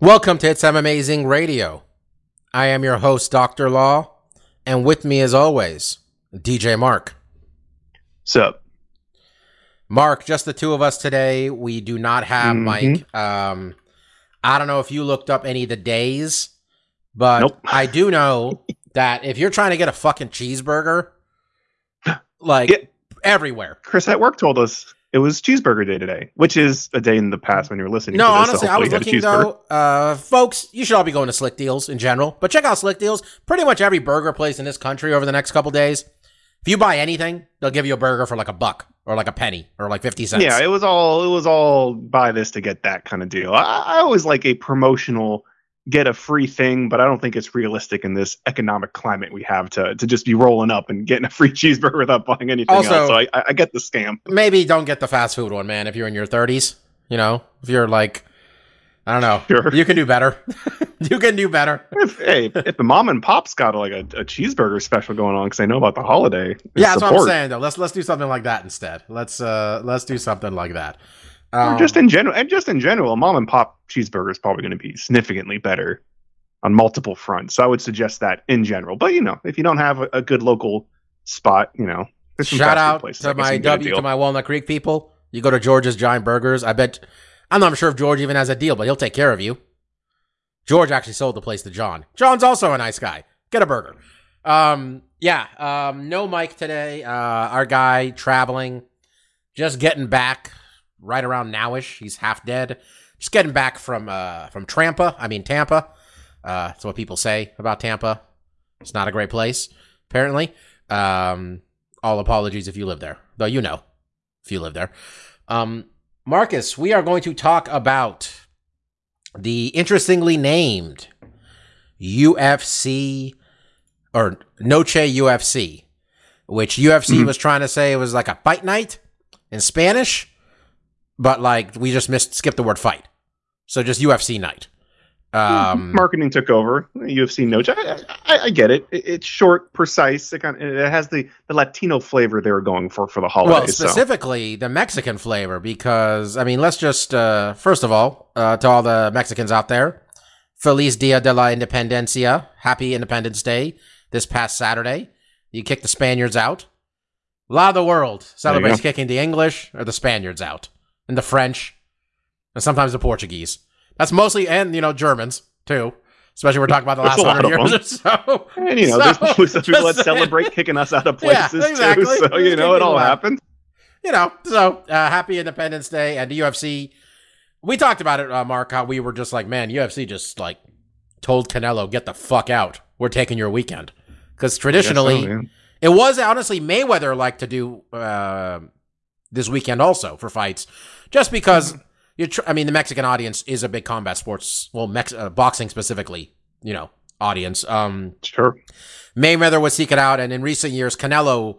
Welcome to It's M Amazing Radio. I am your host, Dr. Law, and with me, as always, DJ Mark. Sup? Mark, just the two of us today. We do not have Mhm. Mike. Um, I don't know if you looked up any of the days, but Nope. I do know that if you're trying to get a fucking cheeseburger, like Yeah. everywhere. Chris at work told us it was cheeseburger day today, which is a day in the past when you're listening. No, to this, so honestly, I hopefully was you had a looking though, uh, folks. You should all be going to Slick Deals in general, but check out Slick Deals. Pretty much every burger place in this country over the next couple days. If you buy anything, they'll give you a burger for like a buck or like a penny or like fifty cents. Yeah, it was all it was all buy this to get that kind of deal. I, I always like a promotional get a free thing, but I don't think it's realistic in this economic climate we have to to just be rolling up and getting a free cheeseburger without buying anything Also- else. So I, I get the scam. Maybe don't get the fast food one, man. If you're in your thirties, you know, if you're like, I don't know, Sure. you can do better. you can do better. If, hey, if the mom and pop's got like a, a cheeseburger special going on because they know about the holiday, Yeah, that's what I'm saying though. Let's let's do something like that instead. Let's uh let's do something like that. Or Um, just in general, and just in general, a mom and pop cheeseburger is probably going to be significantly better on multiple fronts. So I would suggest that in general. But you know, if you don't have a, a good local spot, you know, Shout out places to my you can get a W to my Walnut Creek people. You go to George's Giant Burgers. I bet I'm not sure if George even has a deal, but he'll take care of you. George actually sold the place to John. John's also a nice guy. Get a burger. Um, yeah. Um, no Mike today. Uh, our guy traveling, just getting back right around nowish. He's half dead. Just getting back from uh from Trampa. I mean Tampa. Uh, that's what people say about Tampa. It's not a great place, apparently. Um, all apologies if you live there, though you know if you live there. Um, Marcus, we are going to talk about the interestingly named UFC or Noche UFC, which UFC Mhm. was trying to say it was like a fight night in Spanish, but like we just missed skipped the word fight, so just UFC night. Um, Marketing took over. UFC no, I, I, I get it. It- It's short, precise. It, kind of, it has the, the Latino flavor they were going for for the Well, holidays. so. specifically the Mexican flavor, because I mean, let's just uh, first of all, uh, to all the Mexicans out there, Feliz Dia de la Independencia, Happy Independence Day this past Saturday. You kicked the Spaniards out. A lot of the world celebrates kicking the English or the Spaniards out, and the French, and sometimes the Portuguese. That's mostly, and you know, Germans too. Especially we're talking about the There's last hundred years or so. And you know, So, there's some people that celebrate kicking us out of Yeah, places exactly. too. So you know, it all out. happens. you know, so uh, happy Independence Day and the UFC. We talked about it, uh, Mark. How we were just like, man, UFC just like told Canelo, get the fuck out. We're taking your weekend because traditionally oh, it was honestly Mayweather like to do uh, this weekend also for fights, just because you. Tr- I mean, the Mexican audience is a big combat sports, well, Mex- uh, boxing specifically, you know, audience. Um, sure. Mayweather was seeking out, and in recent years, Canelo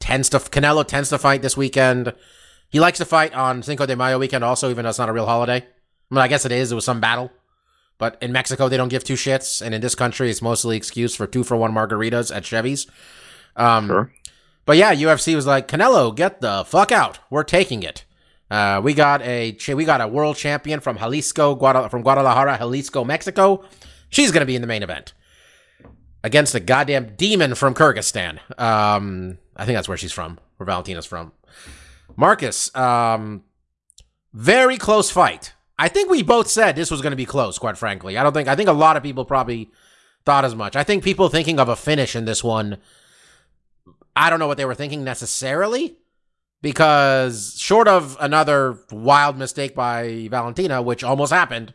tends to Canelo tends to fight this weekend. He likes to fight on Cinco de Mayo weekend, also, even though it's not a real holiday. I mean, I guess it is. It was some battle, but in Mexico they don't give two shits, and in this country it's mostly excuse for two for one margaritas at Chevy's. Um, Sure. but yeah, UFC was like Canelo, get the fuck out. We're taking it. Uh, we got a we got a world champion from Jalisco, Guadal- from Guadalajara, Jalisco, Mexico. She's gonna be in the main event against a goddamn demon from Kyrgyzstan. Um, I think that's where she's from, where Valentina's from. Marcus, um, very close fight. I think we both said this was going to be close. Quite frankly, I don't think. I think a lot of people probably thought as much. I think people thinking of a finish in this one. I don't know what they were thinking necessarily, because short of another wild mistake by Valentina, which almost happened,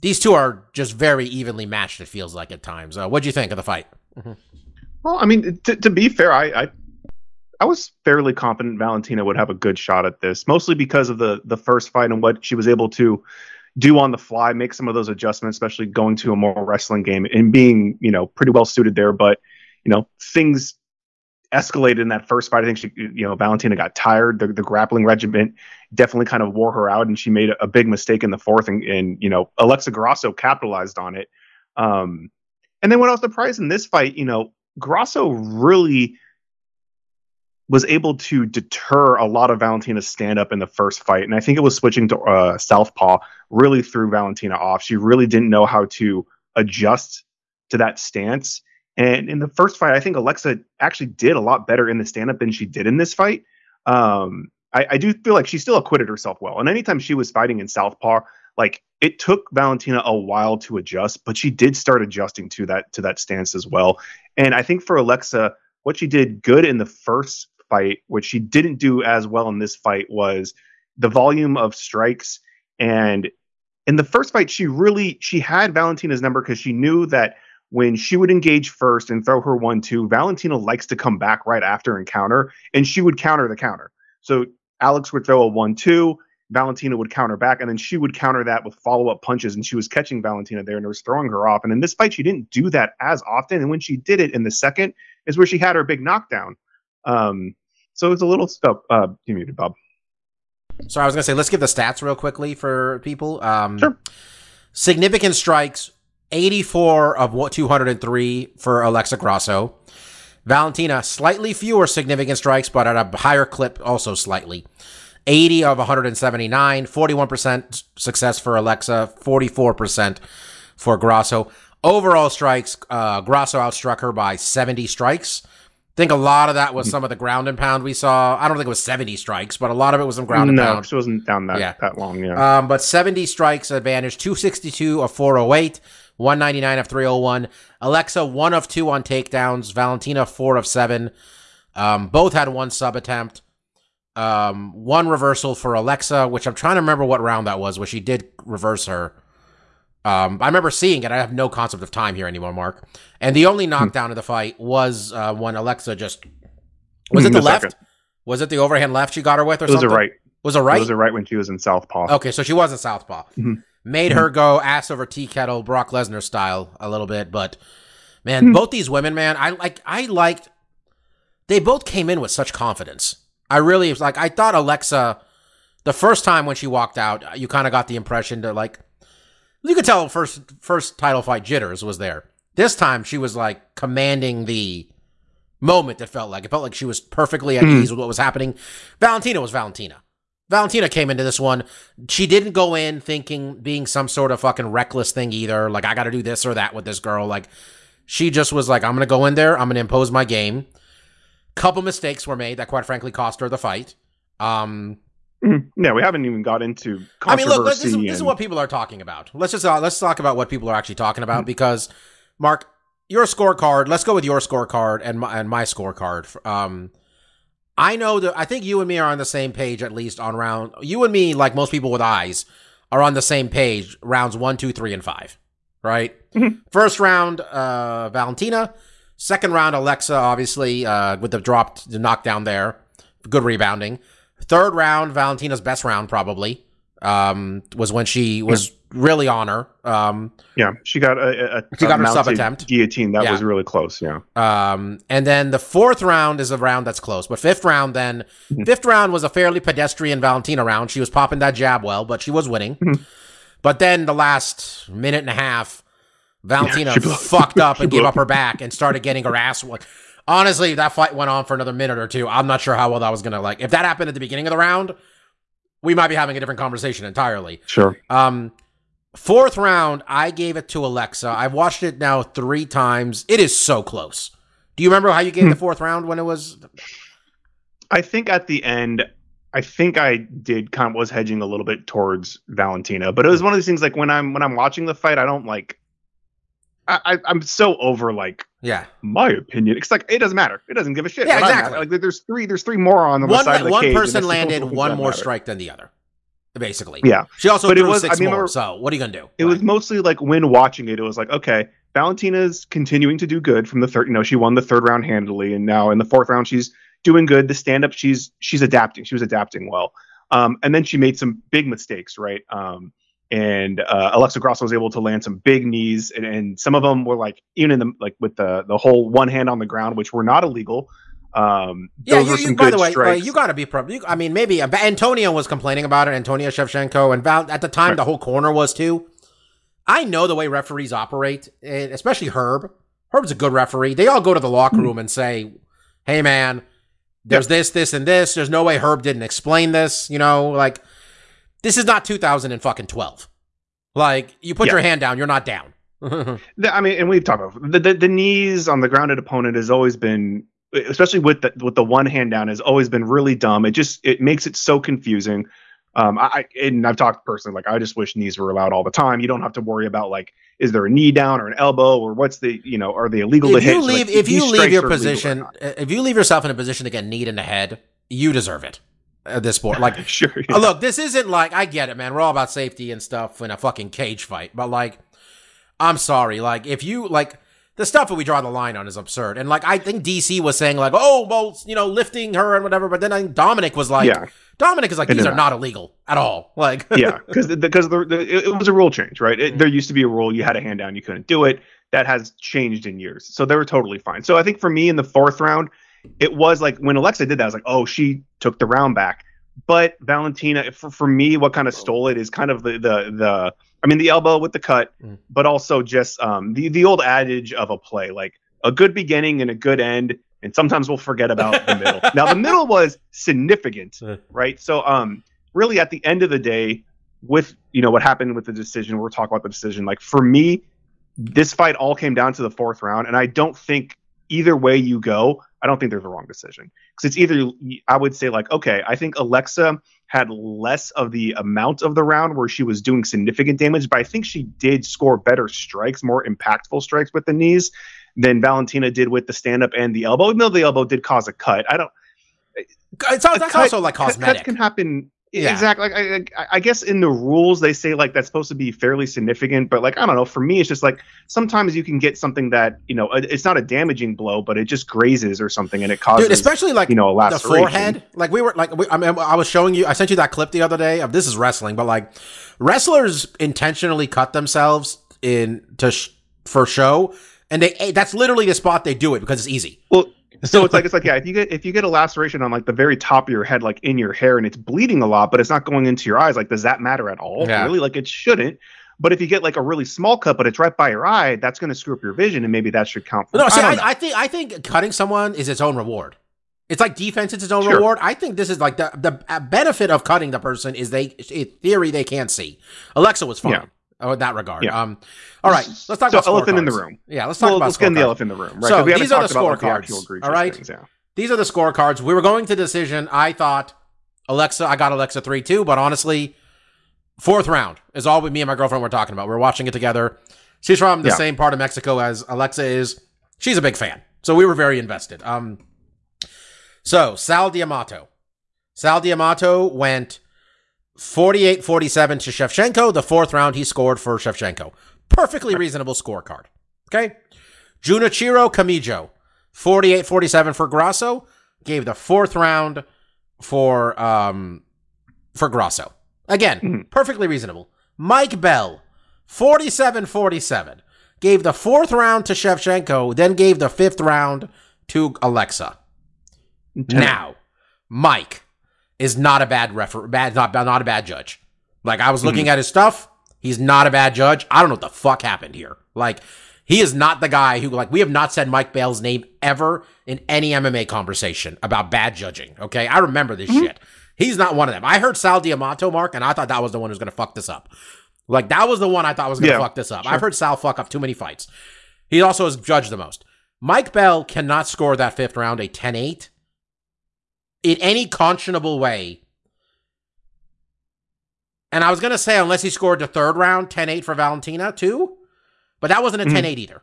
these two are just very evenly matched. It feels like at times. Uh, what do you think of the fight? Well, I mean, to, to be fair, I, I I was fairly confident Valentina would have a good shot at this, mostly because of the the first fight and what she was able to do on the fly, make some of those adjustments, especially going to a more wrestling game and being, you know, pretty well suited there. But, you know, things escalated in that first fight. I think she, you know, Valentina got tired. The, the grappling regiment definitely kind of wore her out, and she made a, a big mistake in the fourth. And, and, you know, Alexa Grasso capitalized on it. Um, and then what I was surprised in this fight, you know, Grasso really was able to deter a lot of Valentina's stand up in the first fight. And I think it was switching to uh, Southpaw really threw Valentina off. She really didn't know how to adjust to that stance. And in the first fight, I think Alexa actually did a lot better in the stand up than she did in this fight. Um, I, I, do feel like she still acquitted herself well. And anytime she was fighting in Southpaw, like it took Valentina a while to adjust, but she did start adjusting to that to that stance as well. And I think for Alexa, what she did good in the first fight, which she didn't do as well in this fight, was the volume of strikes. And in the first fight, she really she had Valentina's number because she knew that when she would engage first and throw her one two, Valentina likes to come back right after and counter, and she would counter the counter. So Alex would throw a one two, Valentina would counter back, and then she would counter that with follow up punches, and she was catching Valentina there and it was throwing her off. And in this fight, she didn't do that as often. And when she did it in the second, is where she had her big knockdown. Um, so it's a little stuff. Uh, you muted, Bob. So I was gonna say, let's give the stats real quickly for people. Um, sure. Significant strikes: eighty-four of what two hundred and three for Alexa Grasso. Valentina, slightly fewer significant strikes, but at a higher clip, also slightly. 80 of 179, 41% success for Alexa, 44% for Grasso. Overall strikes, uh, Grasso outstruck her by 70 strikes think a lot of that was some of the ground and pound we saw. I don't think it was 70 strikes, but a lot of it was some ground and no, pound. she wasn't down that, yeah. that long, yeah. Um, but 70 strikes advantage, 262 of 408, 199 of 301. Alexa, one of two on takedowns. Valentina, four of seven. Um, both had one sub attempt. Um, one reversal for Alexa, which I'm trying to remember what round that was, where she did reverse her. Um, I remember seeing it. I have no concept of time here anymore, Mark. And the only hmm. knockdown of the fight was uh, when Alexa just was it hmm, the, the left? Second. Was it the overhand left she got her with, or it was something? a right. Was it right? It was a right when she was in Southpaw. Okay, so she was in Southpaw. Mm-hmm. Made her go ass over tea kettle, Brock Lesnar style, a little bit. But man, mm-hmm. both these women, man, I like. I liked. They both came in with such confidence. I really was like. I thought Alexa, the first time when she walked out, you kind of got the impression that like you could tell first first title fight jitters was there. This time she was like commanding the moment. It felt like it felt like she was perfectly at mm. ease with what was happening. Valentina was Valentina. Valentina came into this one. She didn't go in thinking being some sort of fucking reckless thing either. Like I got to do this or that with this girl. Like she just was like, I'm gonna go in there. I'm gonna impose my game. Couple mistakes were made that quite frankly cost her the fight. Um, Mm-hmm. Yeah, we haven't even got into. I mean, look, this is, and... this is what people are talking about. Let's just uh, let's talk about what people are actually talking about mm-hmm. because, Mark, your scorecard. Let's go with your scorecard and my and my scorecard. Um, I know that I think you and me are on the same page at least on round. You and me, like most people with eyes, are on the same page. Rounds one, two, three, and five. Right. Mm-hmm. First round, uh, Valentina. Second round, Alexa. Obviously, uh, with the drop, the knockdown there, good rebounding. Third round, Valentina's best round probably um, was when she was yeah. really on her. Um, yeah, she got a, a she got her sub attempt guillotine that yeah. was really close. Yeah. Um, and then the fourth round is a round that's close, but fifth round then mm-hmm. fifth round was a fairly pedestrian Valentina round. She was popping that jab well, but she was winning. Mm-hmm. But then the last minute and a half, Valentina yeah, fucked up and gave up her back and started getting her ass honestly, that fight went on for another minute or two. I'm not sure how well that was gonna like. If that happened at the beginning of the round, we might be having a different conversation entirely. Sure. Um, fourth round, I gave it to Alexa. I've watched it now three times. It is so close. Do you remember how you gave the hmm. fourth round when it was? I think at the end, I think I did kind of was hedging a little bit towards Valentina, but it was one of these things like when I'm when I'm watching the fight, I don't like I, am so over like yeah my opinion. It's like it doesn't matter. It doesn't give a shit. Yeah, exactly. Like there's three there's three more on the one, side of the one cage. One person landed one more matter. strike than the other. Basically, yeah. She also but threw it was, six I mean, more. So what are you gonna do? It was mostly like when watching it, it was like okay, Valentina's continuing to do good from the third. You know, she won the third round handily, and now in the fourth round, she's doing good. The stand up, she's she's adapting. She was adapting well. Um, and then she made some big mistakes, right? Um, and uh, Alexa Grasso was able to land some big knees, and, and some of them were like even in the like with the the whole one hand on the ground, which were not illegal. Um, Yeah, you, were you, by the way, you got to be pro. You, I mean, maybe uh, Antonina was complaining about it. Antonina Shevchenko and Val at the time, Right. the whole corner was too. I know the way referees operate, and especially Herb. Herb's a good referee. They all go to the locker Hmm. room and say, "Hey, man, there's this, this, and this. There's no way Herb didn't explain this. You know, like this is not 2000 and fucking 12. Like you put Yeah. your hand down, you're not down. I mean, and we've talked about the, the the knees on the grounded opponent has always been, especially with the with the one hand down, has always been really dumb. It just it makes it so confusing. Um, I and I've talked personally, like I just wish knees were allowed all the time. You don't have to worry about like is there a knee down or an elbow or what's the you know are they illegal to if hit? you So, leave, like, if you leave your are illegal or position, if you leave yourself in a position to get kneed in the head, you deserve it. At this sport, like sure, yeah. Look, this isn't like I get it, man. We're all about safety and stuff in a fucking cage fight, but like, I'm sorry. Like, if you like the stuff that we draw the line on is absurd, and like I think DC was saying like, oh, well, you know, lifting her and whatever, but then I think Dominick was like, yeah, Dominick is like, these are not illegal at all. Like, yeah, because because the, the, it, it was a rule change, right? It, mm-hmm. there used to be a rule you had a hand down, you couldn't do it. That has changed in years, so they were totally fine. So I think for me in the fourth round, it was like when Alexa did that, I was like, oh, she took the round back. But Valentina, for, for me, what kind of stole it is kind of the the the I mean the elbow with the cut, Mm. but also just um the the old adage of a play, like a good beginning and a good end, and sometimes we'll forget about the middle. now the middle was significant, right? So um really at the end of the day, with you know what happened with the decision, we're talking about the decision. Like for me, this fight all came down to the fourth round, and I don't think either way you go, I don't think there's a wrong decision because it's either I would say like okay, I think Alexa had less of the amount of the round where she was doing significant damage, but I think she did score better strikes, more impactful strikes with the knees than Valentina did with the stand up and the elbow. Even though the elbow did cause a cut, I don't. it's all, that's cut- also like cosmetic. Cuts can happen. Yeah. Exactly. Like, I, I, I guess in the rules they say like that's supposed to be fairly significant, but like I don't know. For me, it's just like sometimes you can get something that you know it's not a damaging blow, but it just grazes or something, and it causes Dude, especially like you know a the laceration. forehead. Like we were like we, I mean I was showing you I sent you that clip the other day of this is wrestling, but like wrestlers intentionally cut themselves in to sh- for show and they eh, that's literally the spot they do it because it's easy. Well, so it's like it's like yeah, if you get if you get a laceration on like the very top of your head, like in your hair, and it's bleeding a lot, but it's not going into your eyes, like does that matter at all? Yeah. Really, like it shouldn't. But if you get like a really small cut, but it's right by your eye, that's going to screw up your vision, and maybe that should count. For, No, see, don't. I, I think I think cutting someone is its own reward. It's like defense is its own Sure. reward. I think this is like the the uh, benefit of cutting the person is they in theory they can't see. Alexa was fine Yeah. Oh, in that regard. Yeah. Um, all right, let's talk So about elephant in the room. Yeah, let's talk well, about let's get in the elephant in the room, right? So 'Cause we haven't these are the scorecards, all right? things, yeah. These are the scorecards. We were going to decision. I thought Alexa, I got Alexa 3 2, but honestly, fourth round is all we, me and my girlfriend were talking about. We are watching it together. She's from the Yeah. same part of Mexico as Alexa is. She's a big fan. So we were very invested. Um, so Sal D'Amato. Sal D'Amato went 48 47 to Shevchenko. The fourth round he scored for Shevchenko. Perfectly reasonable scorecard. Okay. Junichiro Kamijo, 48 47 for Grasso. Gave the fourth round for um for Grasso. Again, Mhm. perfectly reasonable. Mike Bell, 47 47. Gave the fourth round to Shevchenko, then gave the fifth round to Alexa. Now, Mike is not a bad refer bad not not a bad judge. Like I was hmm. looking at his stuff, he's not a bad judge. I don't know what the fuck happened here. Like he is not the guy who like we have not said Mike Bell's name ever in any MMA conversation about bad judging. Okay, I remember this mm-hmm. shit. He's not one of them. I heard Sal D'Amato, Mark, and I thought that was the one who was going to fuck this up. Like that was the one I thought was going to Yeah, fuck this up. I've heard Sal fuck up too many fights. He also has judged the most. Mike Bell cannot score that fifth round a 10-8 in any conscionable way. And I was going to say, unless he scored the third round, 10 8 for Valentina, too. But that wasn't a Mhm. 10 8 either.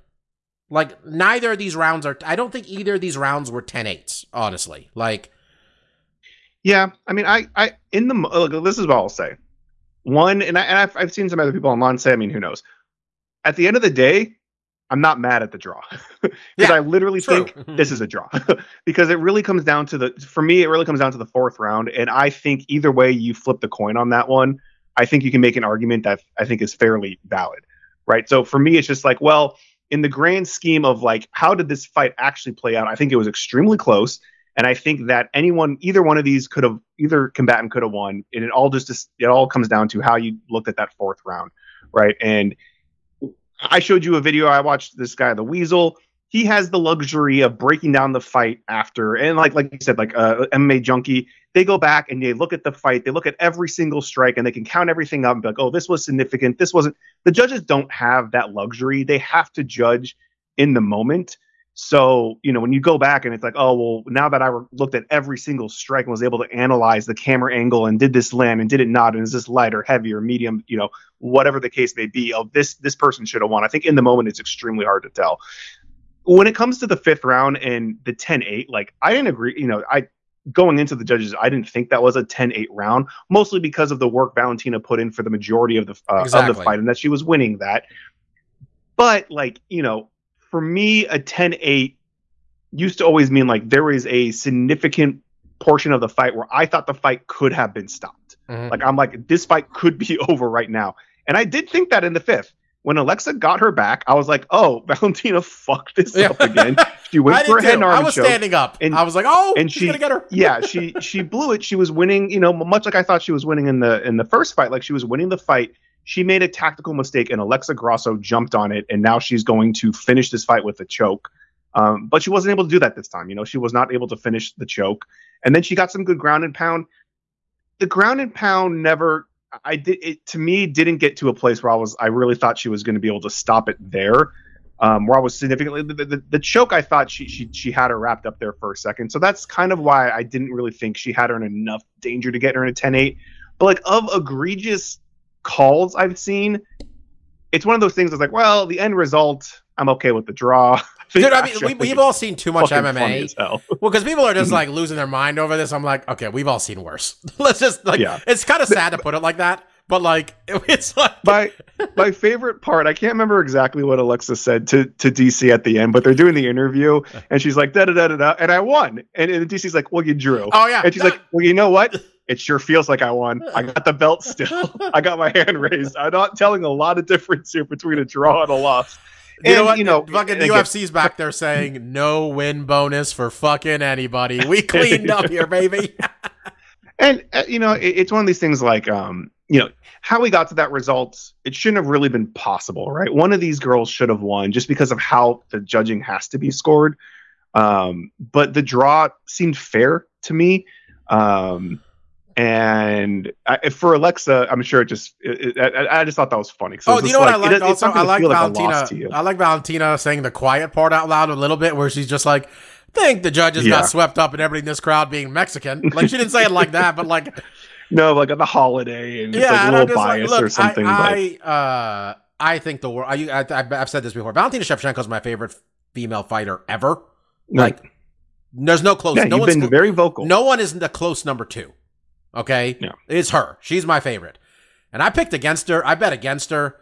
Like, neither of these rounds are, I don't think either of these rounds were 10 8s, honestly. Like, Yeah, I mean, I, I, in the, look, this is what I'll say. One, and, I, and I've, I've seen some other people online say, I mean, who knows? At the end of the day, I'm not mad at the draw. Because Yeah, I literally true. think this is a draw. Because it really comes down to the for me it really comes down to the fourth round and I think either way you flip the coin on that one I think you can make an argument that I think is fairly valid right? So for me it's just like well in the grand scheme of like how did this fight actually play out? I think it was extremely close and I think that anyone either one of these could have either combatant could have won and it all just it all comes down to how you looked at that fourth round right? And I showed you a video. I watched this guy, the Weasel. He has the luxury of breaking down the fight after, and like like you said, like uh, MMA junkie, they go back and they look at the fight. They look at every single strike and they can count everything up and be like, oh, this was significant. This wasn't. The judges don't have that luxury. They have to judge in the moment. So you know when you go back and it's like, oh well, now that I re- looked at every single strike and was able to analyze the camera angle and did this land and did it not and is this light or heavy or medium, you know, whatever the case may be, oh this this person should have won. I think in the moment it's extremely hard to tell. When it comes to the fifth round and the 10-8, like I didn't agree, you know, I going into the judges, I didn't think that was a 10-8 round, mostly because of the work Valentina put in for the majority of the uh, of the fight and that she was winning that. But like, you know, for me, a 10-8 used to always mean like there was a significant portion of the fight where I thought the fight could have been stopped. Mhm. Like I'm like, this fight could be over right now. And I did think that in the fifth. When Alexa got her back, I was like, oh, Valentina fucked this Yeah. up again. She went for a head too. I was choke. standing up. and- I was like, oh, and she's she- gonna get her. yeah, she she blew it. She was winning, you know, much like I thought she was winning in the in the first fight. Like she was winning the fight. She made a tactical mistake, and Alexa Grasso jumped on it, and now she's going to finish this fight with a choke. Um, but she wasn't able to do that this time. You know, she was not able to finish the choke, and then she got some good ground and pound. The ground and pound never. I did it to me didn't get to a place where I was. I really thought she was going to be able to stop it there um, where I was significantly the, the, the choke. I thought she she she had her wrapped up there for a second, so that's kind of why I didn't really think she had her in enough danger to get her in a 10-8. But like of egregious calls I've seen, it's one of those things. That's like, well, the end result, I'm okay with the draw. Dude, I mean, we, we've all seen too much MMA. Well, because people are just mm-hmm. like losing their mind over this. I'm like, okay, we've all seen worse. Let's just like, Yeah. it's kind of sad to put it like that, but like, it's like, my my favorite part i can't remember exactly what alexa said to to dc at the end but they're doing the interview and she's like da da da da da and i won and, and dc's like well you drew oh yeah, and she's like well you know what it sure feels like i won. I got the belt still. I got my hand raised. I'm not telling a lot of difference here between a draw and a loss. You know And, what? you know, fucking again- UFC's back there saying no win bonus for fucking anybody. We cleaned up here, baby. and uh, you know it, it's one of these things like um you know how we got to that result it shouldn't have really been possible right? One of these girls should have won just because of how the judging has to be scored. Um but the draw seemed fair to me. Um and I, for Alexa, I'm sure it just. It, it, I, I just thought that was funny. Oh, you know what I like, like? it- Also, I like like Valentina. you. I like Valentina saying the quiet part out loud a little bit, where she's just like, "Think the judges Yeah. got swept up in everybody in this crowd being Mexican." Like she didn't say it like that, but like, No, like on the holiday and it's yeah, like a little bias like, or something. I, I, uh, I think the world. I, I, I've said this before. Valentina Shevchenko is my favorite female fighter ever. Like, there's no close. yeah, no you've one's been clo- very vocal. No one isn't the close number two. Okay, No. it's her. She's my favorite, and I picked against her. I bet against her.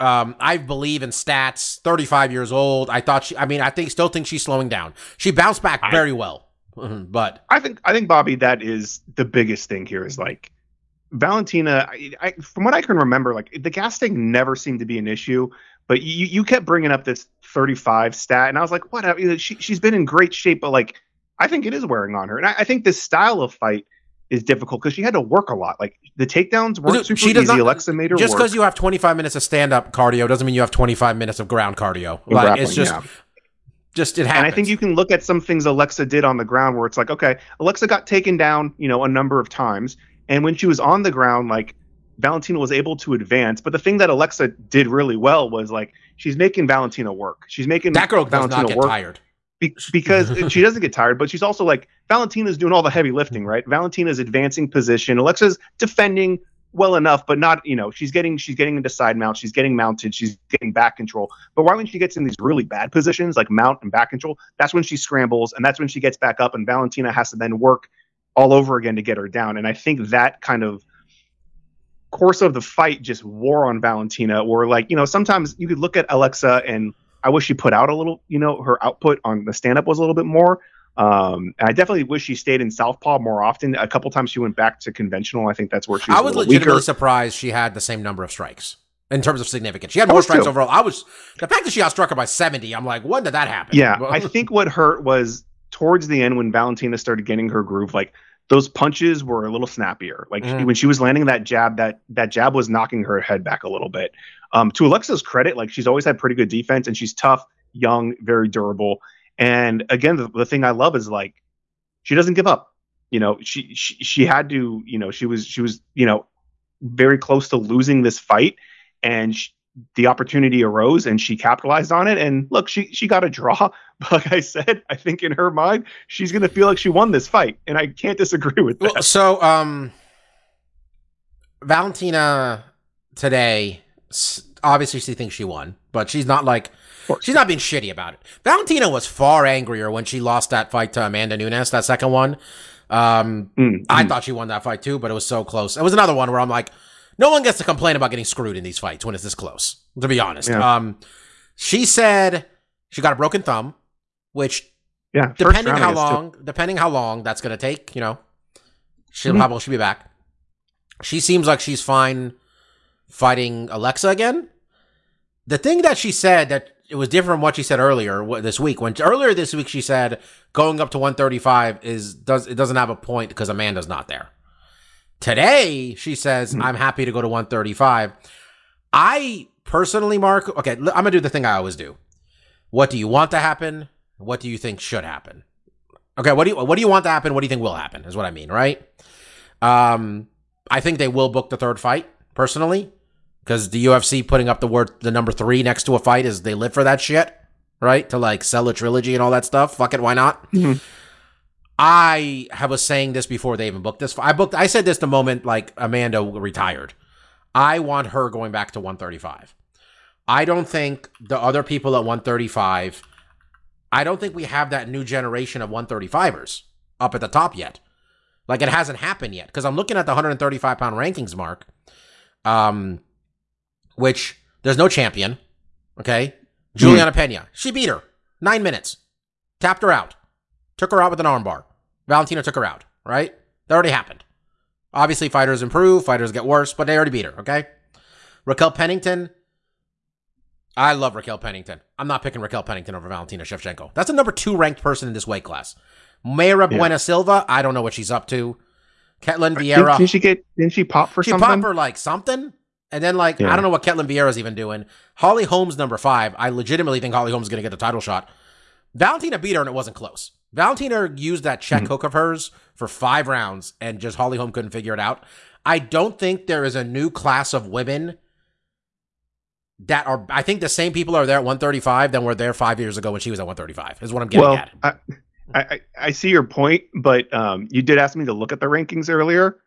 Um, I believe in stats. Thirty-five years old. I thought she. I mean, I think still think she's slowing down. She bounced back I- very well, but I think I think Bobby, that is the biggest thing here. Is like Valentina. I, I, from what I can remember, like the gas tank never seemed to be an issue, but you you kept bringing up this 35 stat, and I was like, what? She she's been in great shape, but like I think it is wearing on her, and I, I think this style of fight is difficult because she had to work a lot. Like the takedowns weren't super she does easy. not- Alexa made her just because you have twenty-five minutes of stand-up cardio doesn't mean you have twenty-five minutes of ground cardio. Like Grappling, it's just, yeah. just it happens. And I think you can look at some things Alexa did on the ground where it's like, okay, Alexa got taken down, you know, a number of times. And when she was on the ground, like Valentina was able to advance. But the thing that Alexa did really well was like she's making Valentina work. She's making that girl does Valentina not get work tired. Be- because she doesn't get tired, but she's also like Valentina's doing all the heavy lifting, right? Valentina's advancing position. Alexa's defending well enough, but not, you know, she's getting she's getting into side mount, she's getting mounted, she's getting back control. But right when she gets in these really bad positions, like mount and back control, that's when she scrambles and that's when she gets back up and Valentina has to then work all over again to get her down. And I think that kind of course of the fight just wore on Valentina, where like, you know, sometimes you could look at Alexa and I wish she put out a little, you know, her output on the stand up was a little bit more. Um, and I definitely wish she stayed in Southpaw more often. A couple times she went back to conventional. I think that's where she was. I was legitimately weaker. surprised she had the same number of strikes in terms of significance. She had more strikes too. overall. I was the fact that she outstruck her by seventy. I'm like, when did that happen? Yeah, I think what hurt was towards the end when Valentina started getting her groove. Like those punches were a little snappier. Like Mhm. when she was landing that jab, that that jab was knocking her head back a little bit. Um, to Alexa's credit, like she's always had pretty good defense, and she's tough, young, very durable. And again, the, the thing I love is like she doesn't give up. You know, she, she she had to. You know, she was she was you know very close to losing this fight, and sh the opportunity arose, and she capitalized on it. And look, she she got a draw. But like I said, I think in her mind, she's gonna feel like she won this fight, and I can't disagree with that. Well, so um, Valentina today obviously she thinks she won, but she's not like she's not being shitty about it. Valentina was far angrier when she lost that fight to Amanda Nunes, that second one. Um, Mm, I mm. thought she won that fight too, but it was so close. It was another one where I'm like, no one gets to complain about getting screwed in these fights when it's this close. To be honest, Yeah. um, she said she got a broken thumb, which yeah, depending how long, depending how long that's gonna take, you know, she'll Mhm. how will be back? She seems like she's fine fighting Alexa again. The thing that she said that it was different from what she said earlier this week. When earlier this week she said going up to 135 is does it doesn't have a point because Amanda's not there. Today she says Mhm. I'm happy to go to 135. I personally, Mark, okay, I'm gonna do the thing I always do. What do you want to happen? What do you think should happen? Okay, what do you what do you want to happen? What do you think will happen? Is what I mean, right? Um, I think they will book the third fight personally because the UFC putting up the word the number three next to a fight is they live for that shit, right? To like sell a trilogy and all that stuff. Fuck it, why not? Mhm. I have was saying this before they even booked this. I booked. I said this the moment like Amanda retired. I want her going back to 135. I don't think the other people at 135. I don't think we have that new generation of 135ers up at the top yet. Like it hasn't happened yet because I'm looking at the 135 pound rankings mark, um, which there's no champion. Okay, Julianna Peña, she beat her nine minutes, tapped her out, took her out with an armbar. Valentina took her out. Right, that already happened. Obviously, fighters improve, fighters get worse, but they already beat her. Okay, Raquel Pennington. I love Raquel Pennington. I'm not picking Raquel Pennington over Valentina Shevchenko. That's a number two ranked person in this weight class. Mayra Yeah. Bueno Silva, I don't know what she's up to. Ketlin Vieira, didn't she get? Didn't she pop for she something? She popped her like something, and then like I don't know what Ketlin Vieira's even doing. Holly Holmes number five. I legitimately think Holly Holmes is gonna get the title shot. Valentina beat her and it wasn't close. Valentina used that check Mhm. hook of hers for five rounds, and just Holly Holm couldn't figure it out. I don't think there is a new class of women that are. I think the same people are there at 135 than were there five years ago when she was at 135. Is what I'm getting well, at. I, I I- I see your point, but um, you did ask me to look at the rankings earlier,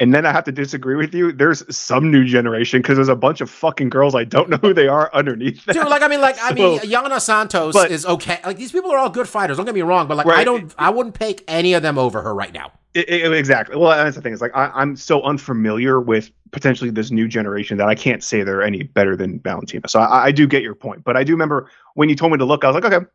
and then I have to disagree with you. There's some new generation because there's a bunch of fucking girls I don't know who they are underneath. That. Dude, like I mean, like I mean, So- Yana Santos but- is okay. Like these people are all good fighters. Don't get me wrong, but like I don't, I wouldn't pick any of them over her right now. I- I- exactly. Well, that's the thing. Is like I, I'm so unfamiliar with potentially this new generation that I can't say they're any better than Valentina. So I, I do get your point, but I do remember when you told me to look, I was like, okay,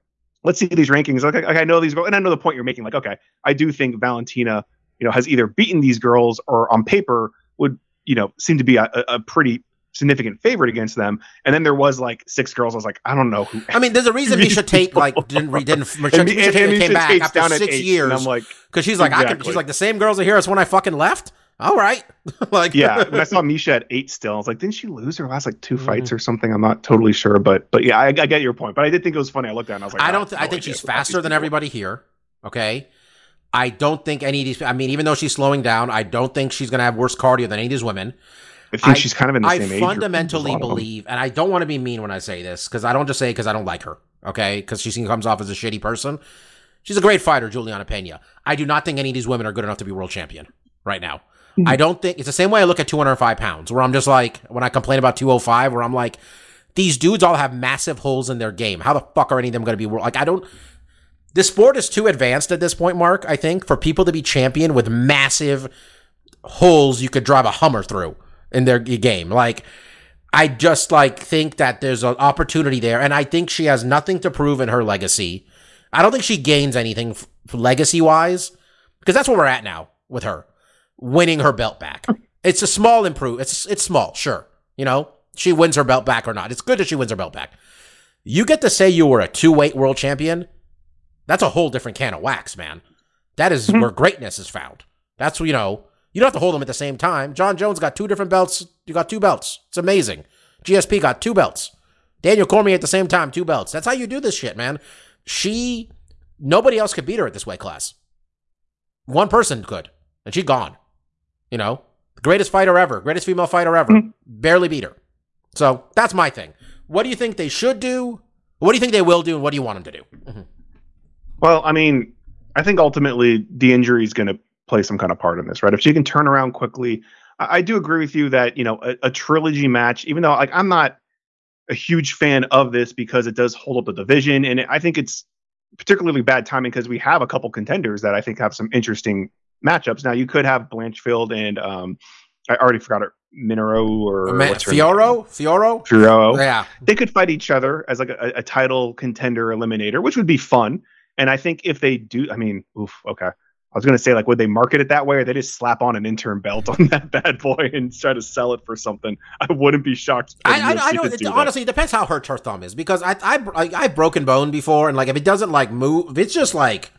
let's see these rankings. Like, like, I know these girls, and I know the point you're making. Like, okay, I do think Valentina, you know, has either beaten these girls or on paper would, you know, seem to be a, a pretty significant favorite against them. And then there was like six girls. I was like, I don't know who. I mean, there's a reason Miesha Tate like didn't re- didn't Miesha, And- Miesha and- Tate and came Miesha back Tate's after down six eight, years And I'm like, because she's like I can. She's like the same girls are here as when I fucking left. All right, like yeah, and I saw Miesha at eight still. I was like, didn't she lose her last like two Mm-hmm. fights or something? I'm not totally sure, but but yeah, I, I get your point. But I did think it was funny. I looked at it and I was like, I "Ah, don't. Th- I no think she's who the fuck faster than people everybody here. Okay. I don't think any of these. I mean, even though she's slowing down, I don't think she's going to have worse cardio than any of these women. I think I- she's kind of in the I same age. a fundamentally lot of them. believe, and I don't want to be mean when I say this because I don't just say because I don't like her. Okay, because she comes off as a shitty person. She's a great fighter, Julianna Peña. I do not think any of these women are good enough to be world champion right now. Mhm. I don't think it's the same way I look at 205 pounds, where I'm just like when I complain about 205, where I'm like, these dudes all have massive holes in their game. How the fuck are any of them going to be world? Like I don't. The sport is too advanced at this point, Mark. I think for people to be champion with massive holes you could drive a Hummer through in their game. Like, I just like think that there's an opportunity there, and I think she has nothing to prove in her legacy. I don't think she gains anything f- legacy wise because that's where we're at now with her winning her belt back. It's a small improve. It's it's small, sure. You know, she wins her belt back or not. It's good that she wins her belt back. You get to say you were a two weight world champion. That's a whole different can of wax, man. That is Mhm. where greatness is found. That's you know. You don't have to hold them at the same time. Jon Jones got two different belts. You got two belts. It's amazing. GSP got two belts. Daniel Cormier at the same time, two belts. That's how you do this shit, man. She, nobody else could beat her at this weight class. One person could, and she gone. You know, the greatest fighter ever, greatest female fighter ever, Mhm. barely beat her. So that's my thing. What do you think they should do? What do you think they will do, and what do you want them to do? Well, I mean, I think ultimately the injury is going to play some kind of part in this, right? If she can turn around quickly, I, I do agree with you that you know a, a trilogy match, even though like I'm not a huge fan of this because it does hold up the division, and I think it's particularly bad timing because we have a couple contenders that I think have some interesting matchups. Now you could have Blanchfield and um, I already forgot her, Minero or Ma- what's her name? Fiorot, Fiorot, Fiorot yeah. they could fight each other as like a, a title contender eliminator, which would be fun. And I think if they do, I mean, oof, okay. I was gonna say like, would they market it that way, or they just slap on an interim belt on that bad boy and try to sell it for something? I wouldn't be shocked. I, I, I don't. It, that. honestly, it depends how hurt her thumb is because I, I, I, I've broken bone before, and like if it doesn't like move, if it's just like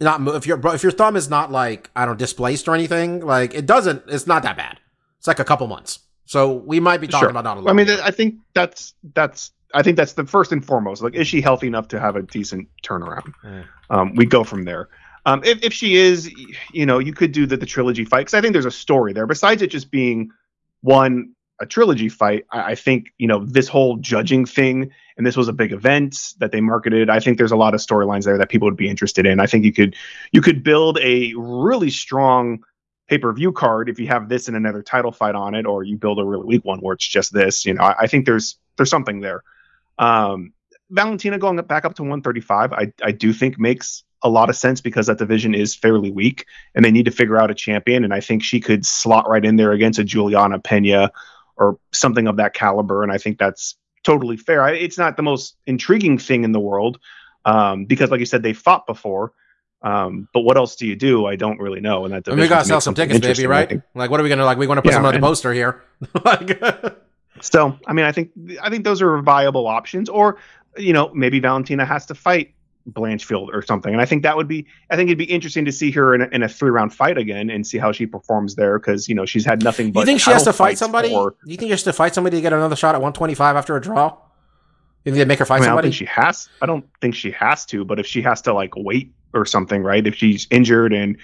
not move, if your if your thumb is not like I don't know, displaced or anything, like it doesn't. It's not that bad. It's like a couple months. So we might be talking Sure. about not a I lot. I mean, I think that's that's I think that's the first and foremost. Like, is she healthy enough to have a decent turnaround? Mm. Um, we go from there. Um, if if she is, you know, you could do the the trilogy fight because I think there's a story there. Besides it just being one a trilogy fight, I, I think you know this whole judging thing, and this was a big event that they marketed. I think there's a lot of storylines there that people would be interested in. I think you could you could build a really strong pay per view card if you have this and another title fight on it, or you build a really weak one where it's just this. You know, I, I think there's there's something there. Um, Valentina going back up to 135, I I do think makes a lot of sense because that division is fairly weak, and they need to figure out a champion. And I think she could slot right in there against a Julianna Peña or something of that caliber. And I think that's totally fair. I, it's not the most intriguing thing in the world um, because, like you said, they fought before. Um, but what else do you do? I don't really know. And that And we gotta sell some tickets, baby, I right? Like, what are we gonna like? We want to put Yeah, some on the poster here. like, So, I mean, I think I think those are viable options. Or, you know, maybe Valentina has to fight Blanchfield or something. And I think that would be, I think it'd be interesting to see her in a, in a three round fight again and see how she performs there because you know she's had nothing but. you think she has to fight somebody? for- you think she has to fight somebody to get another shot at 125 after a draw? You think they make her I, fight mean, I don't somebody? think she has. I don't think she has to. But if she has to like wait or something, right? If she's injured and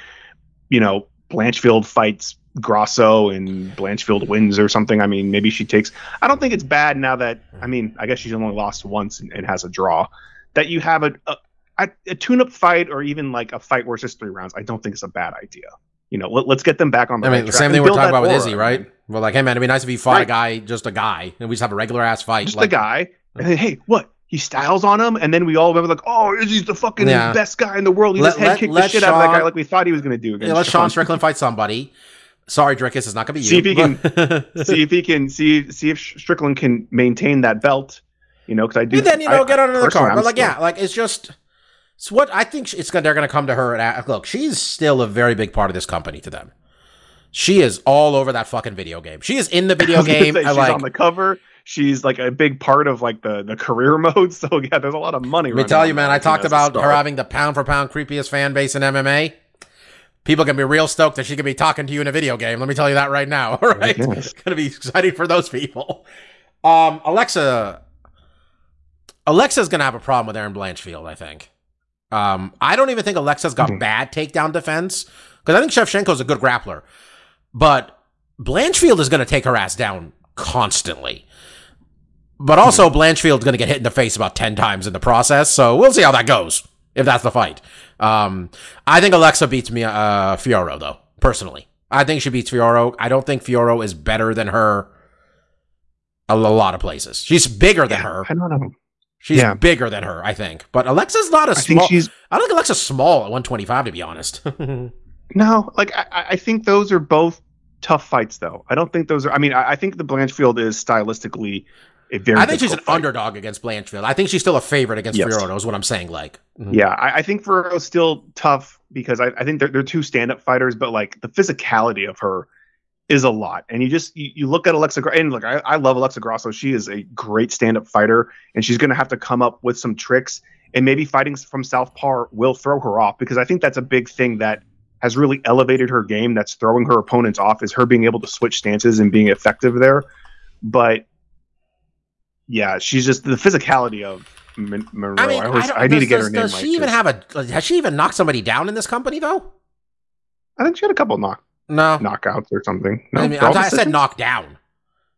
you know Blanchfield fights Grasso and Blanchfield wins or something, I mean, maybe she takes. I don't think it's bad now that I mean, I guess she's only lost once and, and has a draw. That you have a a, a, tune-up fight or even like a fight where it's just three rounds. I don't think it's a bad idea. You know, let, us get them back on the. I mean, right the same thing we're talking about with aura. Izzy, right? Well, like, hey man, it'd be nice if you fought a guy, just a guy, and we just have a regular ass fight. Just like, a guy, and then hey, what? He styles on him, and then we all remember like, oh, Izzy's the fucking Yeah. best guy in the world. He Let- just head kicked the shit out of that guy like we thought he was going to do. Yeah, let Sean Sean Strickland fight somebody. Sorry, Dricus, it's not gonna be you. See if he can- see if he can see see if Strickland can maintain that belt. You know, because I do. and then you know I- get on another card. I'm But like, still- yeah, like it's just it's what I think it's gonna. They're gonna come to her and ask, look. She's still a very big part of this company to them. She is all over that fucking video game. She is in the video game. say, I she's like. on the cover. She's like a big part of like the the career mode. So yeah, there's a lot of money. Let me tell you, man. I talked about her having the pound for pound creepiest fan base in MMA. People can be real stoked that she could be talking to you in a video game. Let me tell you that right now. All right, Yes. it's gonna be exciting for those people. Um, Alexa, Alexa's gonna have a problem with Erin Blanchfield. I think. Um, I don't even think Alexa's got Mhm. bad takedown defense because I think Shevchenko's a good grappler, but Blanchfield is gonna take her ass down constantly. But also, Blanchfield's going to get hit in the face about 10 times in the process. So we'll see how that goes, if that's the fight. Um, I think Alexa beats me, uh, Fiorot, though, personally. I think she beats Fiorot. I don't think Fiorot is better than her a lo- lot of places. She's bigger than her. I don't know. She's Yeah. bigger than her, I think. But Alexa's not a I think small. she's I don't think Alexa's small at 125, to be honest. no like I, I think those are both tough fights though. I don't think those are. I mean, I, I think the Blanchfield is stylistically very. I think she's an fight. underdog against Blanchfield. I think she's still a favorite against Yes. Fiorano, is what I'm saying. Like, Mhm. Yeah, I, I think Fiorot's still tough because I, I think they're, they're two stand-up fighters, but like the physicality of her is a lot. And you just you, you look at Alexa and look, I, I love Alexa Grasso. She is a great stand-up fighter, and she's going to have to come up with some tricks. And maybe fighting from Southpaw will throw her off because I think that's a big thing that has really elevated her game. That's throwing her opponents off is her being able to switch stances and being effective there. But yeah, she's just the physicality of Mon- Monroe. I mean, I, always- don't- I need to does- get does, her name Does right. she even just- have a? Has she even knocked somebody down in this company though? I think she had a couple knock No. knockouts or something. No, I mean, I, I said knocked down.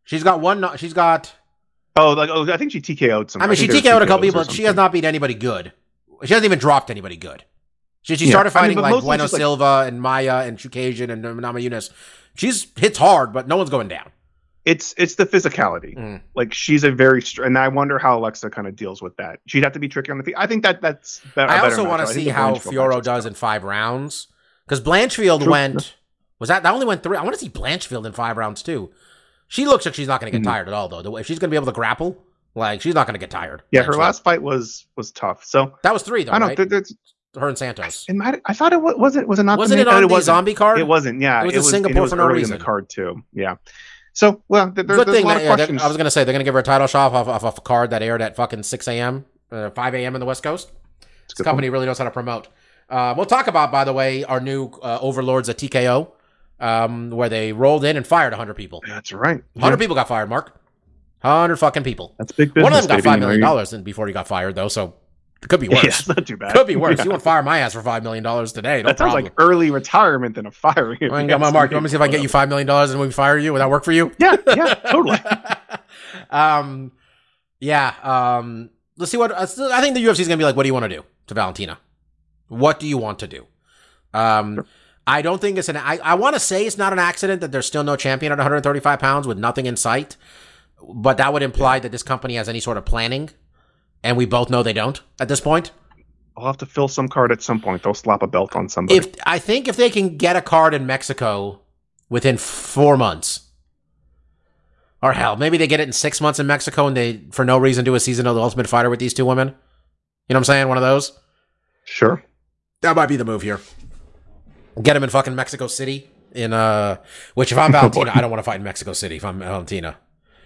She's got one. kno- She's got. Oh, like oh, I think she TKO'd some. I mean, she there TKO'd a couple people. but She has not beat anybody good. She hasn't even dropped anybody good. She, she Yeah, started I mean, fighting like Bueno just, like- Silva and Maya and Chookagian and Namajunas. She's hits hard, but no one's going down. It's it's the physicality. Mm. Like she's a very str- and I wonder how Alexa kind of deals with that. She'd have to be tricky on the feet. I think that that's. Be- I also want to see how Blanchfield Fiorot does in five rounds. Because Blanchfield True. went. Was that that only went three? I want to see Blanchfield in five rounds too. She looks like she's not going to get Mhm. tired at all, though. The way- If she's going to be able to grapple, like she's not going to get tired. Yeah, her last fight was was tough. So that was three though, I don't. right? There, there's, Her and Santos. it might, I thought it was, was it was it not Wasn't the it on it the wasn't. zombie card? It wasn't. Yeah, It was in and Singapore it was for no reason. in the card too. Yeah. So well, there, Good there's thing a lot that of yeah, questions. I was going to say they're going to give her a title shot off, off, off a card that aired at fucking six a.m., uh, five a.m. in the West Coast. A This company really knows how to promote. Uh, we'll talk about, by the way, our new uh, overlords at TKO, um, where they rolled in and fired 100 people. That's right. 100 Yeah, people got fired, Mark. 100 fucking people. That's big business. One of them got baby, $5 you know, million dollars before he got fired, though, so it could be Yeah, worse. it's not too bad. could be worse. Yeah. You won't fire my ass for $5 million today. No that sounds problem. like early retirement than a firing. I mean, my Mark, you want me to see if I can get you $5 million and we fire you? Would that work for you? Yeah, yeah, totally. um, yeah. Um, let's see what uh, I think the UFC is gonna be like. What do you want to do to Valentina? What do you want to do? Um, I don't think it's an. I, I want to say it's not an accident that there's still no champion at 135 pounds with nothing in sight, but that would imply that this company has any sort of planning, and we both know they don't at this point. I'll have to fill some card at some point. They'll slap a belt on somebody. If I think if they can get a card in Mexico within four months, or hell, maybe they get it in six months in Mexico and they, for no reason, do a season of the Ultimate Fighter with these two women. You know what I'm saying? One of those. sure. That might be the move here. Get them in fucking Mexico City. In uh, which if I'm Valentina, I don't want to fight in Mexico City. If I'm Valentina,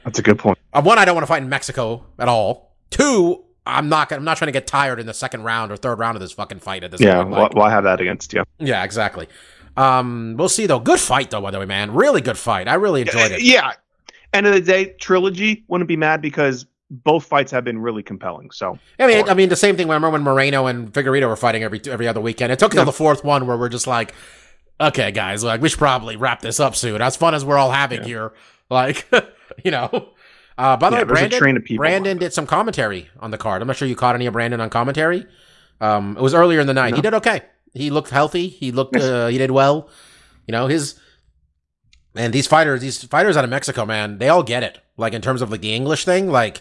That's a good point. uh, one, I don't want to fight in Mexico at all. Two, I'm not. gonna- I'm not trying to get tired in the second round or third round of this fucking fight at this Yeah, point. Like, why have that against you? Yeah, exactly. Um, we'll see though. Good fight though, by the way, man. Really good fight. I really enjoyed it. Yeah. End of the day, trilogy wouldn't be mad because both fights have been really compelling. So I mean, I mean the same thing. Remember when Moreno and Figueredo were fighting every every other weekend? It took until Yeah. the fourth one where we're just like, okay, guys, like we should probably wrap this up soon. As fun as we're all having Yeah. here, like you know. Uh, by the yeah, way, Brandon. Brandon did some commentary on the card. I'm not sure you caught any of Brandon on commentary. Um, it was earlier in the night. He did okay. He looked healthy. He looked. Yes. Uh, he did well. You know his. And these fighters, these fighters out of Mexico, man, they all get it. Like in terms of like the English thing, like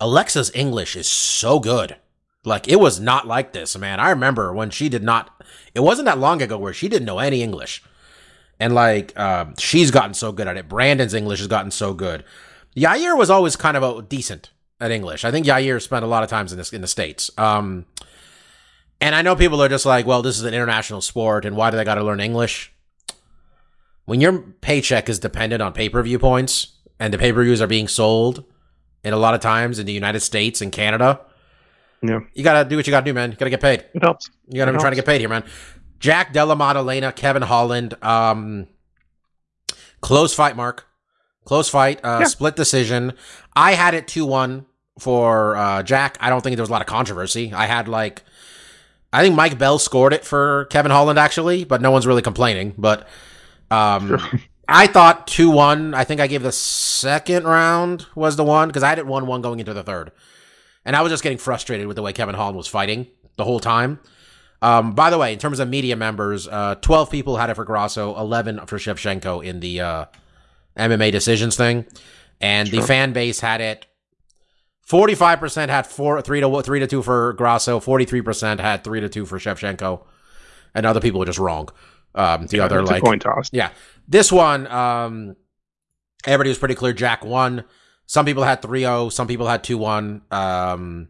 Alexa's English is so good. Like it was not like this, man. I remember when she did not. It wasn't that long ago where she didn't know any English, and like um, she's gotten so good at it. Brandon's English has gotten so good. Yair was always kind of a decent at English. I think Yair spent a lot of times in this in the states. Um, and I know people are just like, well, this is an international sport, and why do they got to learn English? When your paycheck is dependent on pay per view points, and the pay per views are being sold, and a lot of times in the United States and Canada, Yeah, you gotta do what you gotta do, man. You gotta get paid. it helps. You gotta It be trying to get paid here, man. Jack Della Maddalena, Kevin Holland, um, close fight, Mark. Close fight, uh, Yeah. split decision. I had it 2 1 for uh, Jack. I don't think there was a lot of controversy. I had like, I think Mike Bell scored it for Kevin Holland, actually, but no one's really complaining. But um, I thought 2 1. I think I gave the second round was the one because I had it 1 1 going into the third. And I was just getting frustrated with the way Kevin Holland was fighting the whole time. Um, by the way, in terms of media members, uh, 12 people had it for Grasso, 11 for Shevchenko in the uh, MMA decisions thing. And the fan base had it 45% had four, three to three to two for Grasso, 43% had three to two for Shevchenko, and other people were just wrong. Um, the other like coin toss. yeah. This one, um, everybody was pretty clear. Jack won. Some people had 3-0. Some people had 2-1. Um,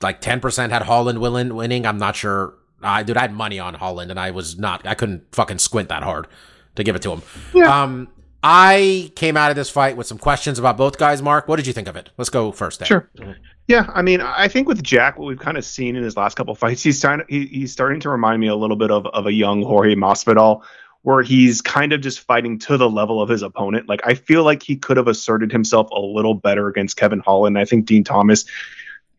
like 10% had Holland win- winning. I'm not sure. I dude, I had money on Holland, and I was not. I couldn't fucking squint that hard to give it to him. Yeah. Um, I came out of this fight with some questions about both guys. Mark, what did you think of it? Let's go first. Dave. Sure. Mm-hmm. Yeah, I mean, I think with Jack, what we've kind of seen in his last couple fights, he's trying. He, he's starting to remind me a little bit of of a young Jorge Masvidal, where he's kind of just fighting to the level of his opponent. Like I feel like he could have asserted himself a little better against Kevin Holland. I think Dean Thomas